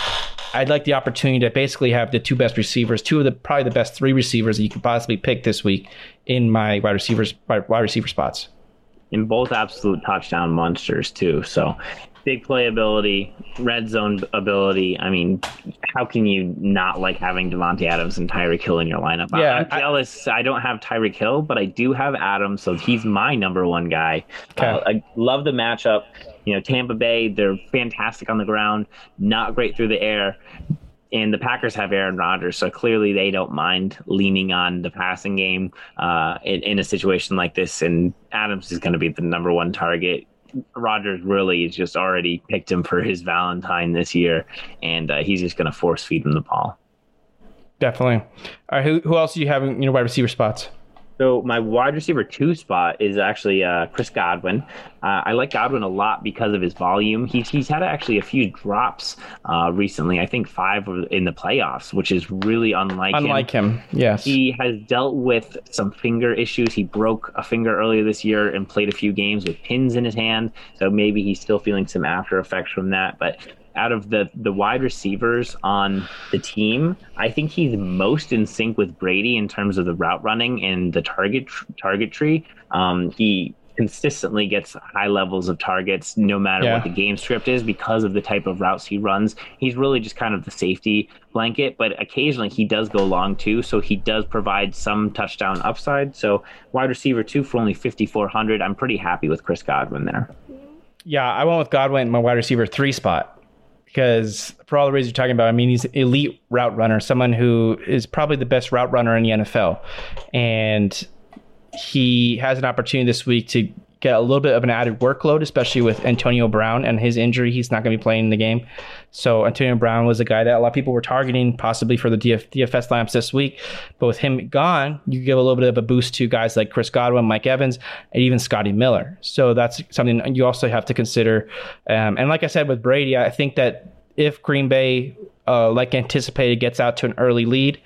I'd like the opportunity to basically have the two best receivers, two of the probably the best three receivers that you could possibly pick this week in my wide receivers wide receiver spots. In both absolute touchdown monsters too. So big playability, red zone ability. I mean, how can you not like having Davante Adams and Tyreek Hill in your lineup? Yeah, I'm jealous. I, I don't have Tyreek Hill, but I do have Adams, so he's my number one guy. Okay. Uh, I love the matchup. You know, Tampa Bay, they're fantastic on the ground, not great through the air. And the Packers have Aaron Rodgers, so clearly they don't mind leaning on the passing game uh, in, in a situation like this. And Adams is going to be the number one target. Rodgers really is just already picked him for his Valentine this year, and uh, he's just going to force feed him the ball. Definitely. All right, who, who else do you have in know wide receiver spots? So my wide receiver two spot is actually uh, Chris Godwin. Uh, I like Godwin a lot because of his volume. He's he's had actually a few drops uh, recently. I think five in the playoffs, which is really unlike unlike him. him. Yes, he has dealt with some finger issues. He broke a finger earlier this year and played a few games with pins in his hand. So maybe he's still feeling some after effects from that. But out of the the wide receivers on the team, I think he's most in sync with Brady in terms of the route running and the target target tree. Um, he consistently gets high levels of targets no matter yeah. what the game script is because of the type of routes he runs. He's really just kind of the safety blanket, but occasionally he does go long too, so he does provide some touchdown upside. So wide receiver two for only 5400. I'm pretty happy with Chris Godwin there. Yeah, I went with Godwin in my wide receiver 3 spot because for all the reasons you're talking about, I mean, he's elite route runner, someone who is probably the best route runner in the NFL. And he has an opportunity this week to get a little bit of an added workload, especially with Antonio Brown and his injury. He's not going to be playing in the game. So Antonio Brown was a guy that a lot of people were targeting, possibly for the DF, DFS lamps this week. But with him gone, you give a little bit of a boost to guys like Chris Godwin, Mike Evans, and even Scotty Miller. So that's something you also have to consider. Um, and like I said with Brady, I think that if Green Bay uh, like anticipated, gets out to an early lead,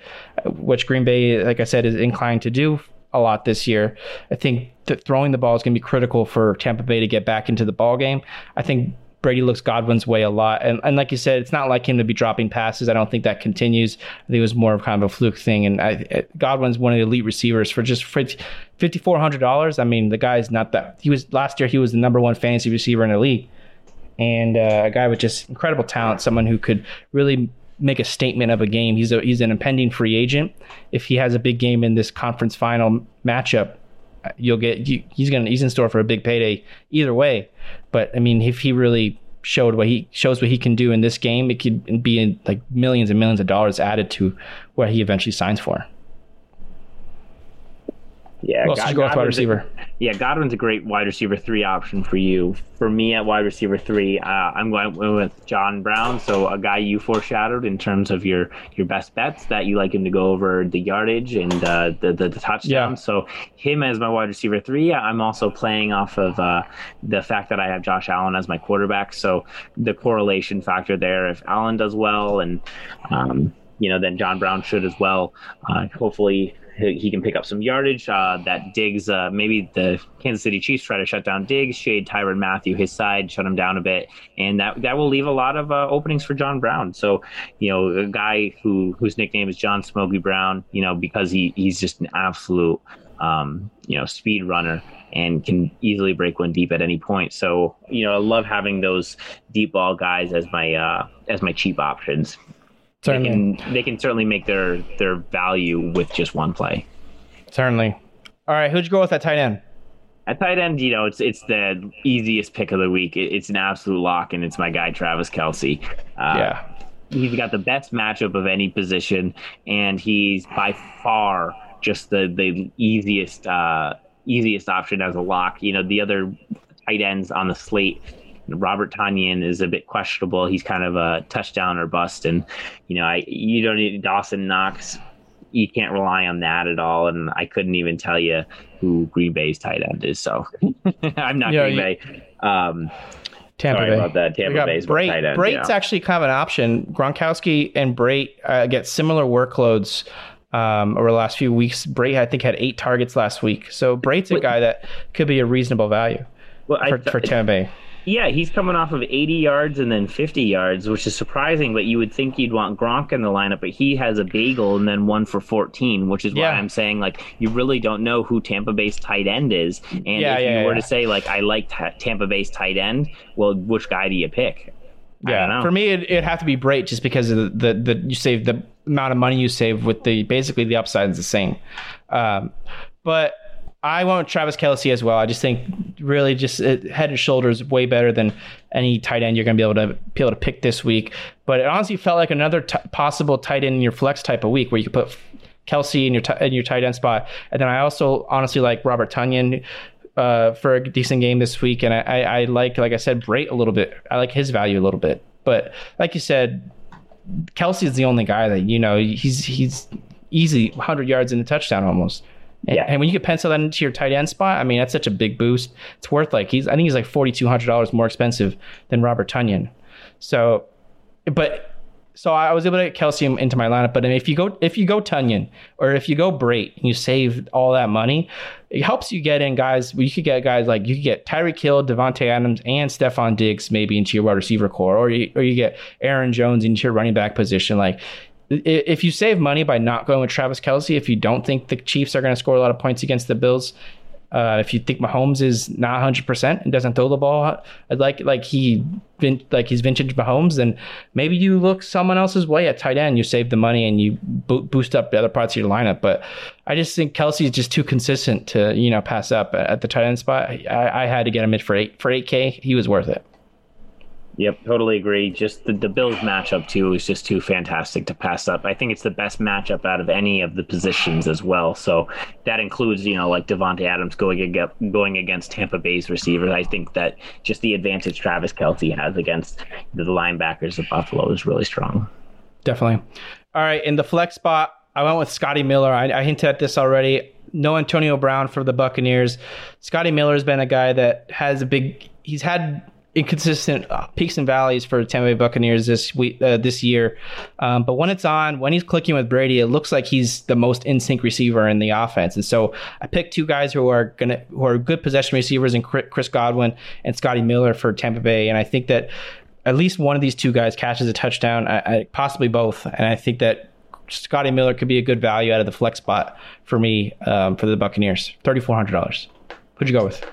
which Green Bay, like I said, is inclined to do a lot this year. I think that throwing the ball is going to be critical for Tampa Bay to get back into the ball game. I think Brady looks Godwin's way a lot, and and like you said, it's not like him to be dropping passes. I don't think that continues. I think it was more of kind of a fluke thing. And I, Godwin's one of the elite receivers for just fifty four hundred dollars. I mean, the guy's not that. He was last year. He was the number one fantasy receiver in the league, and uh, a guy with just incredible talent. Someone who could really make a statement of a game. He's a he's an impending free agent. If he has a big game in this conference final matchup, you'll get you, he's gonna he's in store for a big payday either way. But I mean, if he really showed what he shows what he can do in this game, it could be in like millions and millions of dollars added to what he eventually signs for. Yeah, else did you go with wide Godwin's a- receiver? yeah, Godwin's a great wide receiver three option for you. For me, at wide receiver three, uh, I'm going with John Brown. So a guy you foreshadowed in terms of your your best bets that you like him to go over the yardage and uh, the, the the touchdown. Yeah. So him as my wide receiver three. I'm also playing off of uh, the fact that I have Josh Allen as my quarterback. So the correlation factor there. If Allen does well and um, you know, then John Brown should as well. Uh, hopefully, he can pick up some yardage. Uh, that Diggs, uh, maybe the Kansas City Chiefs try to shut down Diggs, shade Tyrann Mathieu his side, shut him down a bit, and that that will leave a lot of uh, openings for John Brown. So, you know, a guy who whose nickname is John Smokey Brown, you know, because he he's just an absolute, um, you know, speed runner and can easily break one deep at any point. So, you know, I love having those deep ball guys as my uh, as my cheap options they can they can certainly make their their value with just one play. Certainly. All right, who'd you go with at tight end? At tight end, you know, it's it's the easiest pick of the week. It, it's an absolute lock, and it's my guy Travis Kelce. Uh, yeah. he's got the best matchup of any position, and he's by far just the the easiest uh, easiest option as a lock. You know, the other tight ends on the slate. Robert Tonyan is a bit questionable. He's kind of a touchdown or bust, and you know, I you don't need Dawson Knox. You can't rely on that at all, and I couldn't even tell you who Green Bay's tight end is. So I'm not Yeah, Green you- Bay. Um, Tampa Sorry Bay. about that. Tampa Bay's Brate. tight end, Brate's yeah. actually kind of an option. Gronkowski and Brate uh, get similar workloads um, over the last few weeks. Brate, I think, had eight targets last week. So Brate's a guy that could be a reasonable value well, I for, th- for Tampa Bay. Yeah, he's coming off of 80 yards and then 50 yards, which is surprising. But you would think you'd want Gronk in the lineup, but he has a bagel and then one for 14, which is why Yeah. I'm saying like you really don't know who Tampa Bay's tight end is. And Yeah, if yeah, you were to say like I like ta- Tampa Bay's tight end, well, which guy do you pick? I don't Yeah, know. for me, it, it'd have to be Brate just because of the, the, the you save the amount of money you save with the basically the upside is the same. Um, but I want Travis Kelce as well. I just think really just it, head and shoulders way better than any tight end you're going to be able to be able to pick this week. But it honestly felt like another t- possible tight end in your flex type of week where you could put Kelce in your t- in your tight end spot. And then I also honestly like Robert Tonyan uh, for a decent game this week, and I, I, I like like I said Brate a little bit. I like his value a little bit, but like you said, Kelce is the only guy that you know he's he's easy 100 yards in a touchdown almost. Yeah. and when you could pencil that into your tight end spot, I mean that's such a big boost. It's worth like he's I think he's like forty two hundred dollars more expensive than Robert Tonyan. So, but so I was able to get Kelce into my lineup. But if you go if you go Tonyan or if you go Brate and you save all that money, it helps you get in guys. You could get guys like you could get Tyreek Hill, Davante Adams, and Stefon Diggs maybe into your wide receiver core, or you, or you get Aaron Jones into your running back position. Like if you save money by not going with Travis Kelce, if you don't think the Chiefs are going to score a lot of points against the Bills, uh, if you think Mahomes is not 100 percent and doesn't throw the ball like like he like he's vintage Mahomes, then maybe you look someone else's way at tight end. You save the money and you bo- boost up the other parts of your lineup. But I just think Kelce is just too consistent to you know pass up at the tight end spot. I, I had to get him in for eight for 8K. He was worth it. Yep, totally agree. Just the, the Bills matchup too is just too fantastic to pass up. I think it's the best matchup out of any of the positions as well. So that includes, you know, like Davante Adams going against going against Tampa Bay's receivers. I think that just the advantage Travis Kelce has against the linebackers of Buffalo is really strong. Definitely. All right, in the flex spot, I went with Scotty Miller. I, I hinted at this already. No Antonio Brown for the Buccaneers. Scotty Miller has been a guy that has a big. He's had inconsistent uh, peaks and valleys for Tampa Bay Buccaneers this week, uh, this year. Um, but when it's on, when he's clicking with Brady, it looks like he's the most in sync receiver in the offense. And so I picked two guys who are gonna who are good possession receivers, and Chris Godwin and Scotty Miller for Tampa Bay. And I think that at least one of these two guys catches a touchdown, I, I, possibly both. And I think that Scotty Miller could be a good value out of the flex spot for me um, for the Buccaneers. Thirty four hundred dollars. Who'd you go with?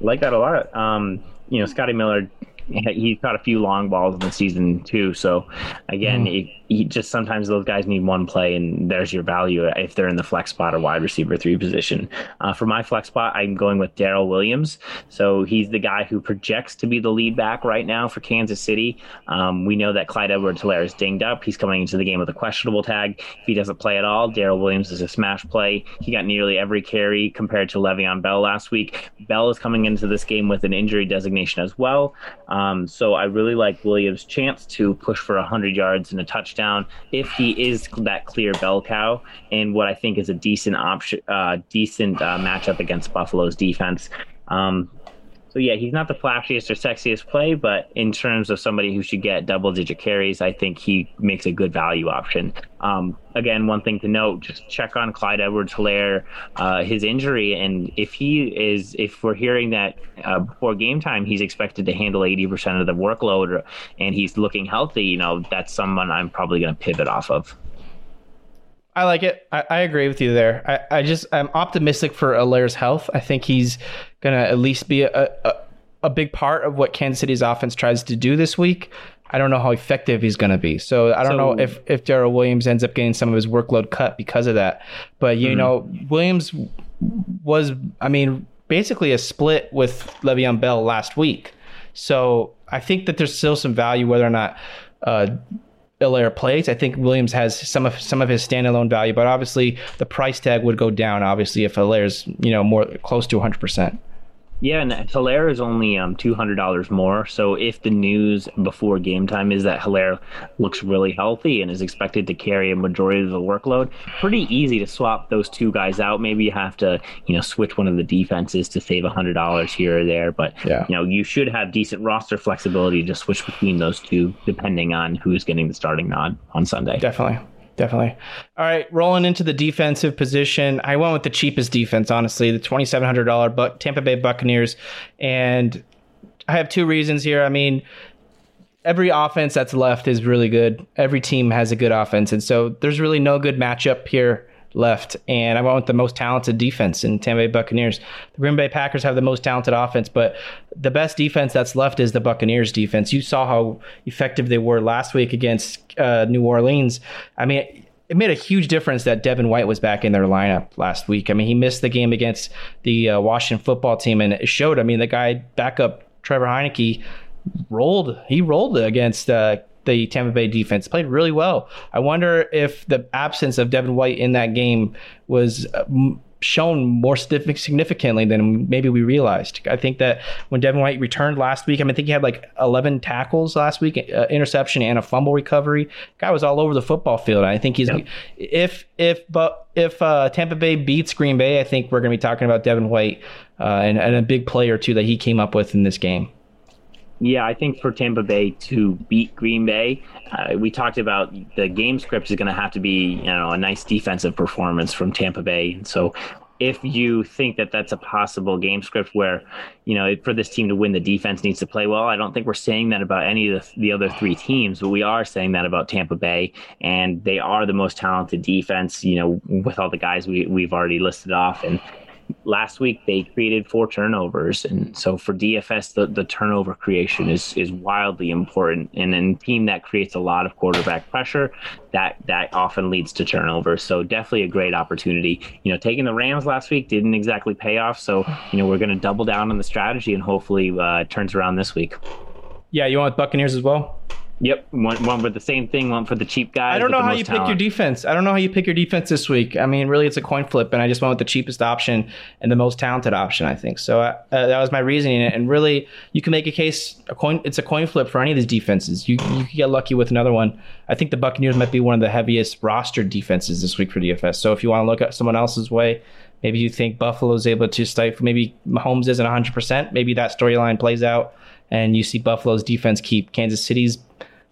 like that a lot. Um, you know, hmm. Scotty Miller he's caught a few long balls in the season too. So again, mm. he just sometimes those guys need one play, and there's your value if they're in the flex spot or wide receiver three position. Uh, for my flex spot, I'm going with Darrel Williams. So he's the guy who projects to be the lead back right now for Kansas City. Um, we know that Clyde Edwards-Helaire is dinged up. He's coming into the game with a questionable tag. If he doesn't play at all, Darrel Williams is a smash play. He got nearly every carry compared to Le'Veon Bell last week. Bell is coming into this game with an injury designation as well. Um, so I really like Williams' chance to push for 100 yards and a touchdown if he is that clear bell cow and what I think is a decent option, uh, decent uh, matchup against Buffalo's defense. Um, so yeah, he's not the flashiest or sexiest play, but in terms of somebody who should get double digit carries, I think he makes a good value option. Um, again, one thing to note: just check on Clyde Edwards-Helaire, uh, his injury, and if he is, if we're hearing that uh, before game time he's expected to handle eighty percent of the workload, and he's looking healthy, you know, that's someone I'm probably going to pivot off of. I like it. I, I, agree with you there. I, I just I'm optimistic for Helaire's health. I think he's gonna at least be a, a, a big part of what Kansas City's offense tries to do this week. I don't know how effective he's going to be. So I don't so, know if if Darrel Williams ends up getting some of his workload cut because of that. But you mm-hmm. know, Williams was I mean basically a split with Le'Veon Bell last week. So I think that there's still some value whether or not uh, Helaire plays. I think Williams has some of some of his standalone value, but obviously the price tag would go down. Obviously, if Helaire's you know more close to 100. percent yeah, and Helaire is only um, two hundred dollars more. So if the news before game time is that Helaire looks really healthy and is expected to carry a majority of the workload, pretty easy to swap those two guys out. Maybe you have to, you know, switch one of the defenses to save hundred dollars here or there. But yeah. you know, you should have decent roster flexibility to switch between those two, depending on who's getting the starting nod on Sunday. Definitely. Definitely. All right, rolling into the defensive position. I went with the cheapest defense, honestly, the twenty-seven hundred dollar but Tampa Bay Buccaneers, and I have two reasons here. I mean, every offense that's left is really good. Every team has a good offense, and so there's really no good matchup here left. And I went with the most talented defense in Tampa Bay Buccaneers. The Green Bay Packers have the most talented offense, but the best defense that's left is the Buccaneers defense. You saw how effective they were last week against uh, New Orleans. I mean, it made a huge difference that Devin White was back in their lineup last week. I mean, he missed the game against the uh, Washington football team, and it showed. I mean, the guy backup Trevor Heinicke rolled. He rolled against uh, the Tampa Bay defense. Played really well. I wonder if the absence of Devin White in that game was uh, shown more significantly than maybe we realized. I think that when Devin White returned last week, I mean, I think he had like 11 tackles last week, uh, interception and a fumble recovery. Guy was all over the football field. I think he's yep. if if but if uh, Tampa Bay beats Green Bay, I think we're going to be talking about Devin White uh, and, and a big player too that he came up with in this game. Yeah, I think for Tampa Bay to beat Green Bay, uh, we talked about the game script is going to have to be, you know, a nice defensive performance from Tampa Bay. And So if you think that that's a possible game script where, you know, for this team to win, the defense needs to play well, I don't think we're saying that about any of the, the other three teams, but we are saying that about Tampa Bay, and they are the most talented defense, you know, with all the guys we, we've already listed off. And last week they created four turnovers and so for dfs the, the turnover creation is is wildly important. And in team that creates a lot of quarterback pressure that that often leads to turnovers. So definitely a great opportunity. You know taking the rams last week didn't exactly pay off. So you know we're going to double down on the strategy and hopefully uh, it turns around this week. Yeah you want buccaneers as well Yep, one, one for the same thing, one for the cheap guy. I don't know how you talent. pick your defense. I don't know how you pick your defense this week. I mean, really, it's a coin flip, and I just went with the cheapest option and the most talented option. I think so. Uh, uh, that was my reasoning, and really, you can make a case. A coin. It's a coin flip for any of these defenses. You you could get lucky with another one. I think the Buccaneers might be one of the heaviest rostered defenses this week for DFS. So if you want to look at someone else's way, maybe you think Buffalo's able to stifle. Maybe Mahomes isn't 100. percent Maybe that storyline plays out, and you see Buffalo's defense keep Kansas City's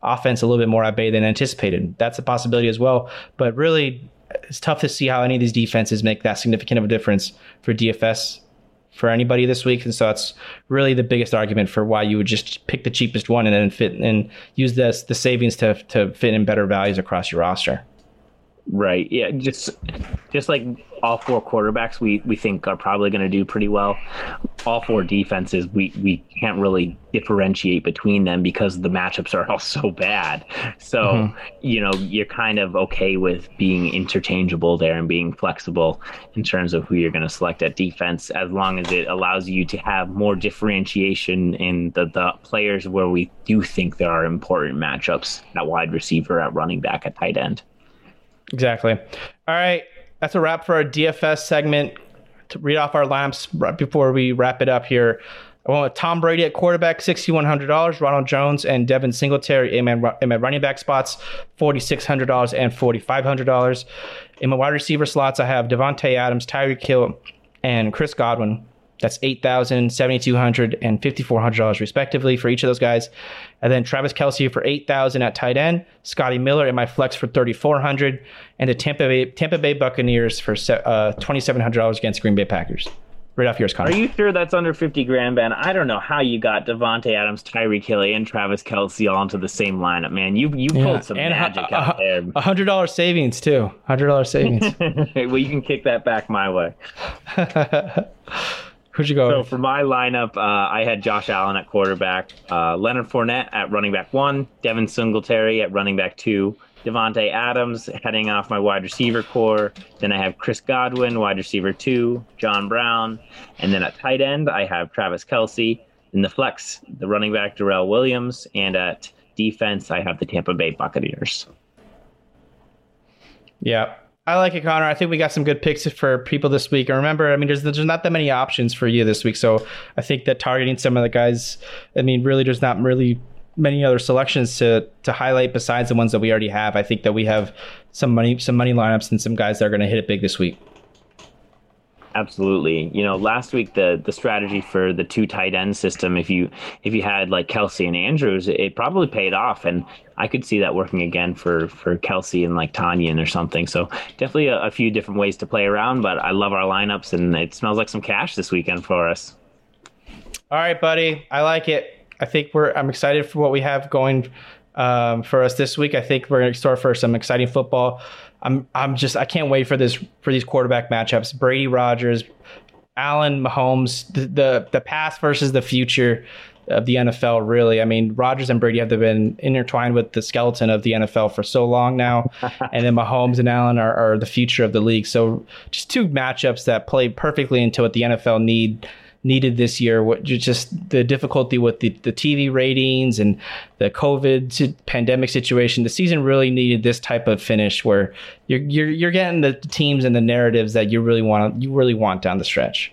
offense a little bit more at bay than anticipated. That's a possibility as well. But really, it's tough to see how any of these defenses make that significant of a difference for DFS for anybody this week. And so that's really the biggest argument for why you would just pick the cheapest one and then fit and use this the savings to to fit in better values across your roster. Right. Yeah. Just just like all four quarterbacks, we we think are probably going to do pretty well. All four defenses, we we can't really differentiate between them because the matchups are all so bad. So mm-hmm. you know you're kind of okay with being interchangeable there and being flexible in terms of who you're going to select at defense, as long as it allows you to have more differentiation in the the players where we do think there are important matchups at wide receiver, at running back, at tight end. Exactly. All right. That's a wrap for our DFS segment. To read off our lamps right before we wrap it up here. I went with Tom Brady at quarterback, $6,100. Ronald Jones and Devin Singletary in my, in my running back spots, $4,600 and $4,500. In my wide receiver slots, I have Davante Adams, Tyreek Hill, and Chris Godwin. That's eight thousand, seventy two hundred, and fifty four hundred dollars respectively for each of those guys. And then Travis Kelce for eight thousand at tight end, Scotty Miller in my flex for thirty four hundred, and the Tampa Bay Tampa Bay Buccaneers for uh, twenty seven hundred dollars against Green Bay Packers. Right off yours, Connor. Are you sure that's under 50 grand, Ben? I don't know how you got Davante Adams, Tyreek Hill, and Travis Kelce all into the same lineup, man. You you pulled some and magic a, out there. A hundred dollar savings too. Hundred dollar savings. well, you can kick that back my way. Who'd you go? So with? for my lineup, uh, I had Josh Allen at quarterback, uh, Leonard Fournette at running back one, Devin Singletary at running back two, Davante Adams heading off my wide receiver corps. Then I have Chris Godwin, wide receiver two, John Brown, and then at tight end I have Travis Kelce. In the flex, the running back Darrel Williams, and at defense I have the Tampa Bay Buccaneers. Yeah, I like it, Connor. I think we got some good picks for people this week. And remember, I mean, there's there's not that many options for you this week, so I think that targeting some of the guys, I mean, really, there's not really many other selections to to highlight besides the ones that we already have. I think that we have some money some money lineups and some guys that are going to hit it big this week. Absolutely. You know, last week the the strategy for the two tight end system, if you if you had like Kelce and Andrews, it probably paid off, and I could see that working again for for Kelce and like Tonyan or something. So definitely a, a few different ways to play around, but I love our lineups, and it smells like some cash this weekend for us. All right, buddy, I like it. I think we're I'm excited for what we have going um, for us this week. I think we're going to start for some exciting football. I'm I'm just I can't wait for this for these quarterback matchups. Brady Rodgers, Allen Mahomes, the, the the past versus the future of the NFL. Really, I mean, Rodgers and Brady have been intertwined with the skeleton of the NFL for so long now, and then Mahomes and Allen are, are the future of the league. So, just two matchups that play perfectly into what the NFL need needed this year. What just the difficulty with the, the TV ratings and the COVID pandemic situation. The season really needed this type of finish where you're you're you're getting the teams and the narratives that you really want you really want down the stretch.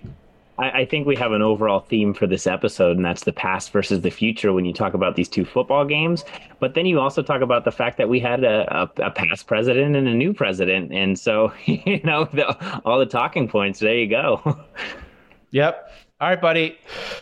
I, think we have an overall theme for this episode, and that's the past versus the future when you talk about these two football games. But then you also talk about the fact that we had a, a, a past president and a new president. And so, you know, the, all the talking points, there you go. Yep. All right, buddy.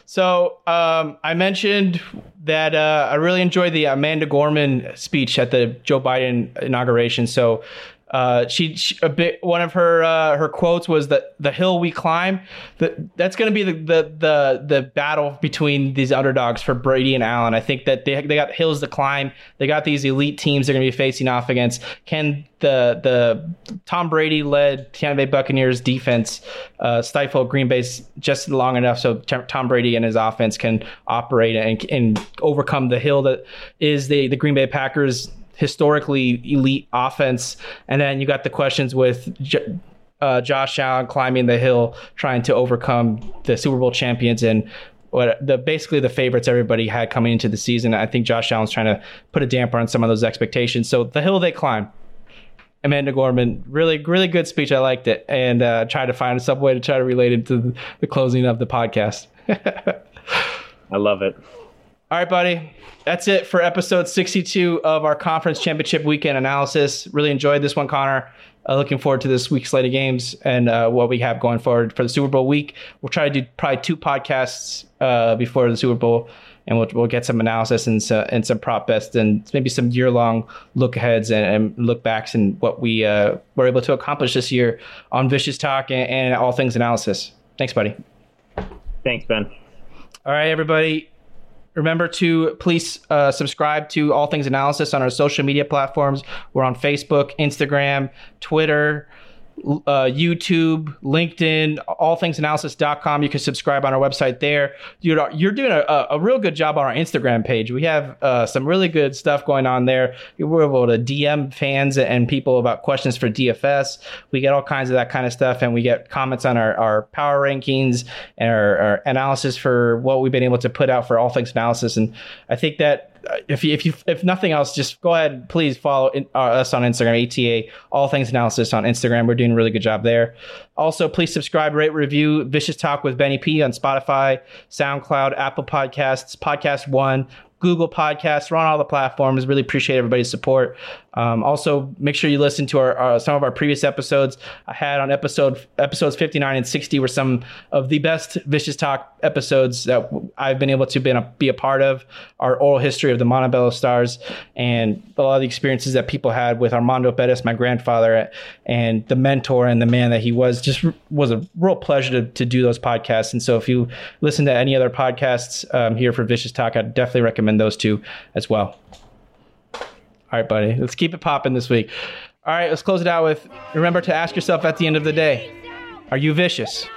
So um, I mentioned that uh, I really enjoyed the Amanda Gorman speech at the Joe Biden inauguration. So uh, she, she, a bit one of her uh, her quotes was that the hill we climb. That that's going to be the, the the the battle between these underdogs for Brady and Allen. I think that they they got hills to climb. They got these elite teams they're going to be facing off against. Can the the Tom Brady led Tampa Bay Buccaneers defense uh, stifle Green Bay's just long enough so Tom Brady and his offense can operate and and overcome the hill that is the the Green Bay Packers historically elite offense. And then you got the questions with J- uh, Josh Allen climbing the hill, trying to overcome the Super Bowl champions and what the basically the favorites everybody had coming into the season. I think Josh Allen's trying to put a damper on some of those expectations. So the hill they climb. Amanda Gorman, really, really good speech. I liked it, and uh, tried to find some way to try to relate it to the closing of the podcast. I love it. All right, buddy. That's it for episode 62 of our conference championship weekend analysis. Really enjoyed this one, Connor. Uh, looking forward to this week's slate of games and uh, what we have going forward for the Super Bowl week. We'll try to do probably two podcasts uh, before the Super Bowl, and we'll, we'll get some analysis and, uh, and some prop bets and maybe some year long look aheads and, and, look backs and what we uh, were able to accomplish this year on Vicious Talk and, and all things analysis. Thanks, buddy. Thanks, Ben. All right, everybody Remember to please uh, subscribe to All Things Analysis on our social media platforms. We're on Facebook, Instagram, Twitter uh, YouTube, LinkedIn, allthingsanalysis.com. You can subscribe on our website there. You're, you're doing a, a real good job on our Instagram page. We have uh, some really good stuff going on there. We're able to DM fans and people about questions for DFS. We get all kinds of that kind of stuff, and we get comments on our, our power rankings and our, our analysis for what we've been able to put out for all things analysis. And I think that if you, if you if nothing else, just go ahead, please follow in, uh, us on Instagram, ATA All Things Analysis on Instagram. We're doing a really good job there. Also, please subscribe, rate, review Vicious Talk with Benny P on Spotify, SoundCloud, Apple Podcasts, Podcast One, Google Podcasts. We're on all the platforms. Really appreciate everybody's support. Um, also, make sure you listen to our uh, some of our previous episodes. I had on episode episodes 59 and 60 were some of the best Vicious Talk episodes that I've been able to be a, be a part of. Our oral history of the Montebello Stars and a lot of the experiences that people had with Armando Bettis, my grandfather, and the mentor and the man that he was. Just was a real pleasure to, to do those podcasts. And so, if you listen to any other podcasts um, here for Vicious Talk, I'd definitely recommend those two as well. All right, buddy. Let's keep it popping this week. All right, let's close it out with remember to ask yourself at the end of the day are you vicious?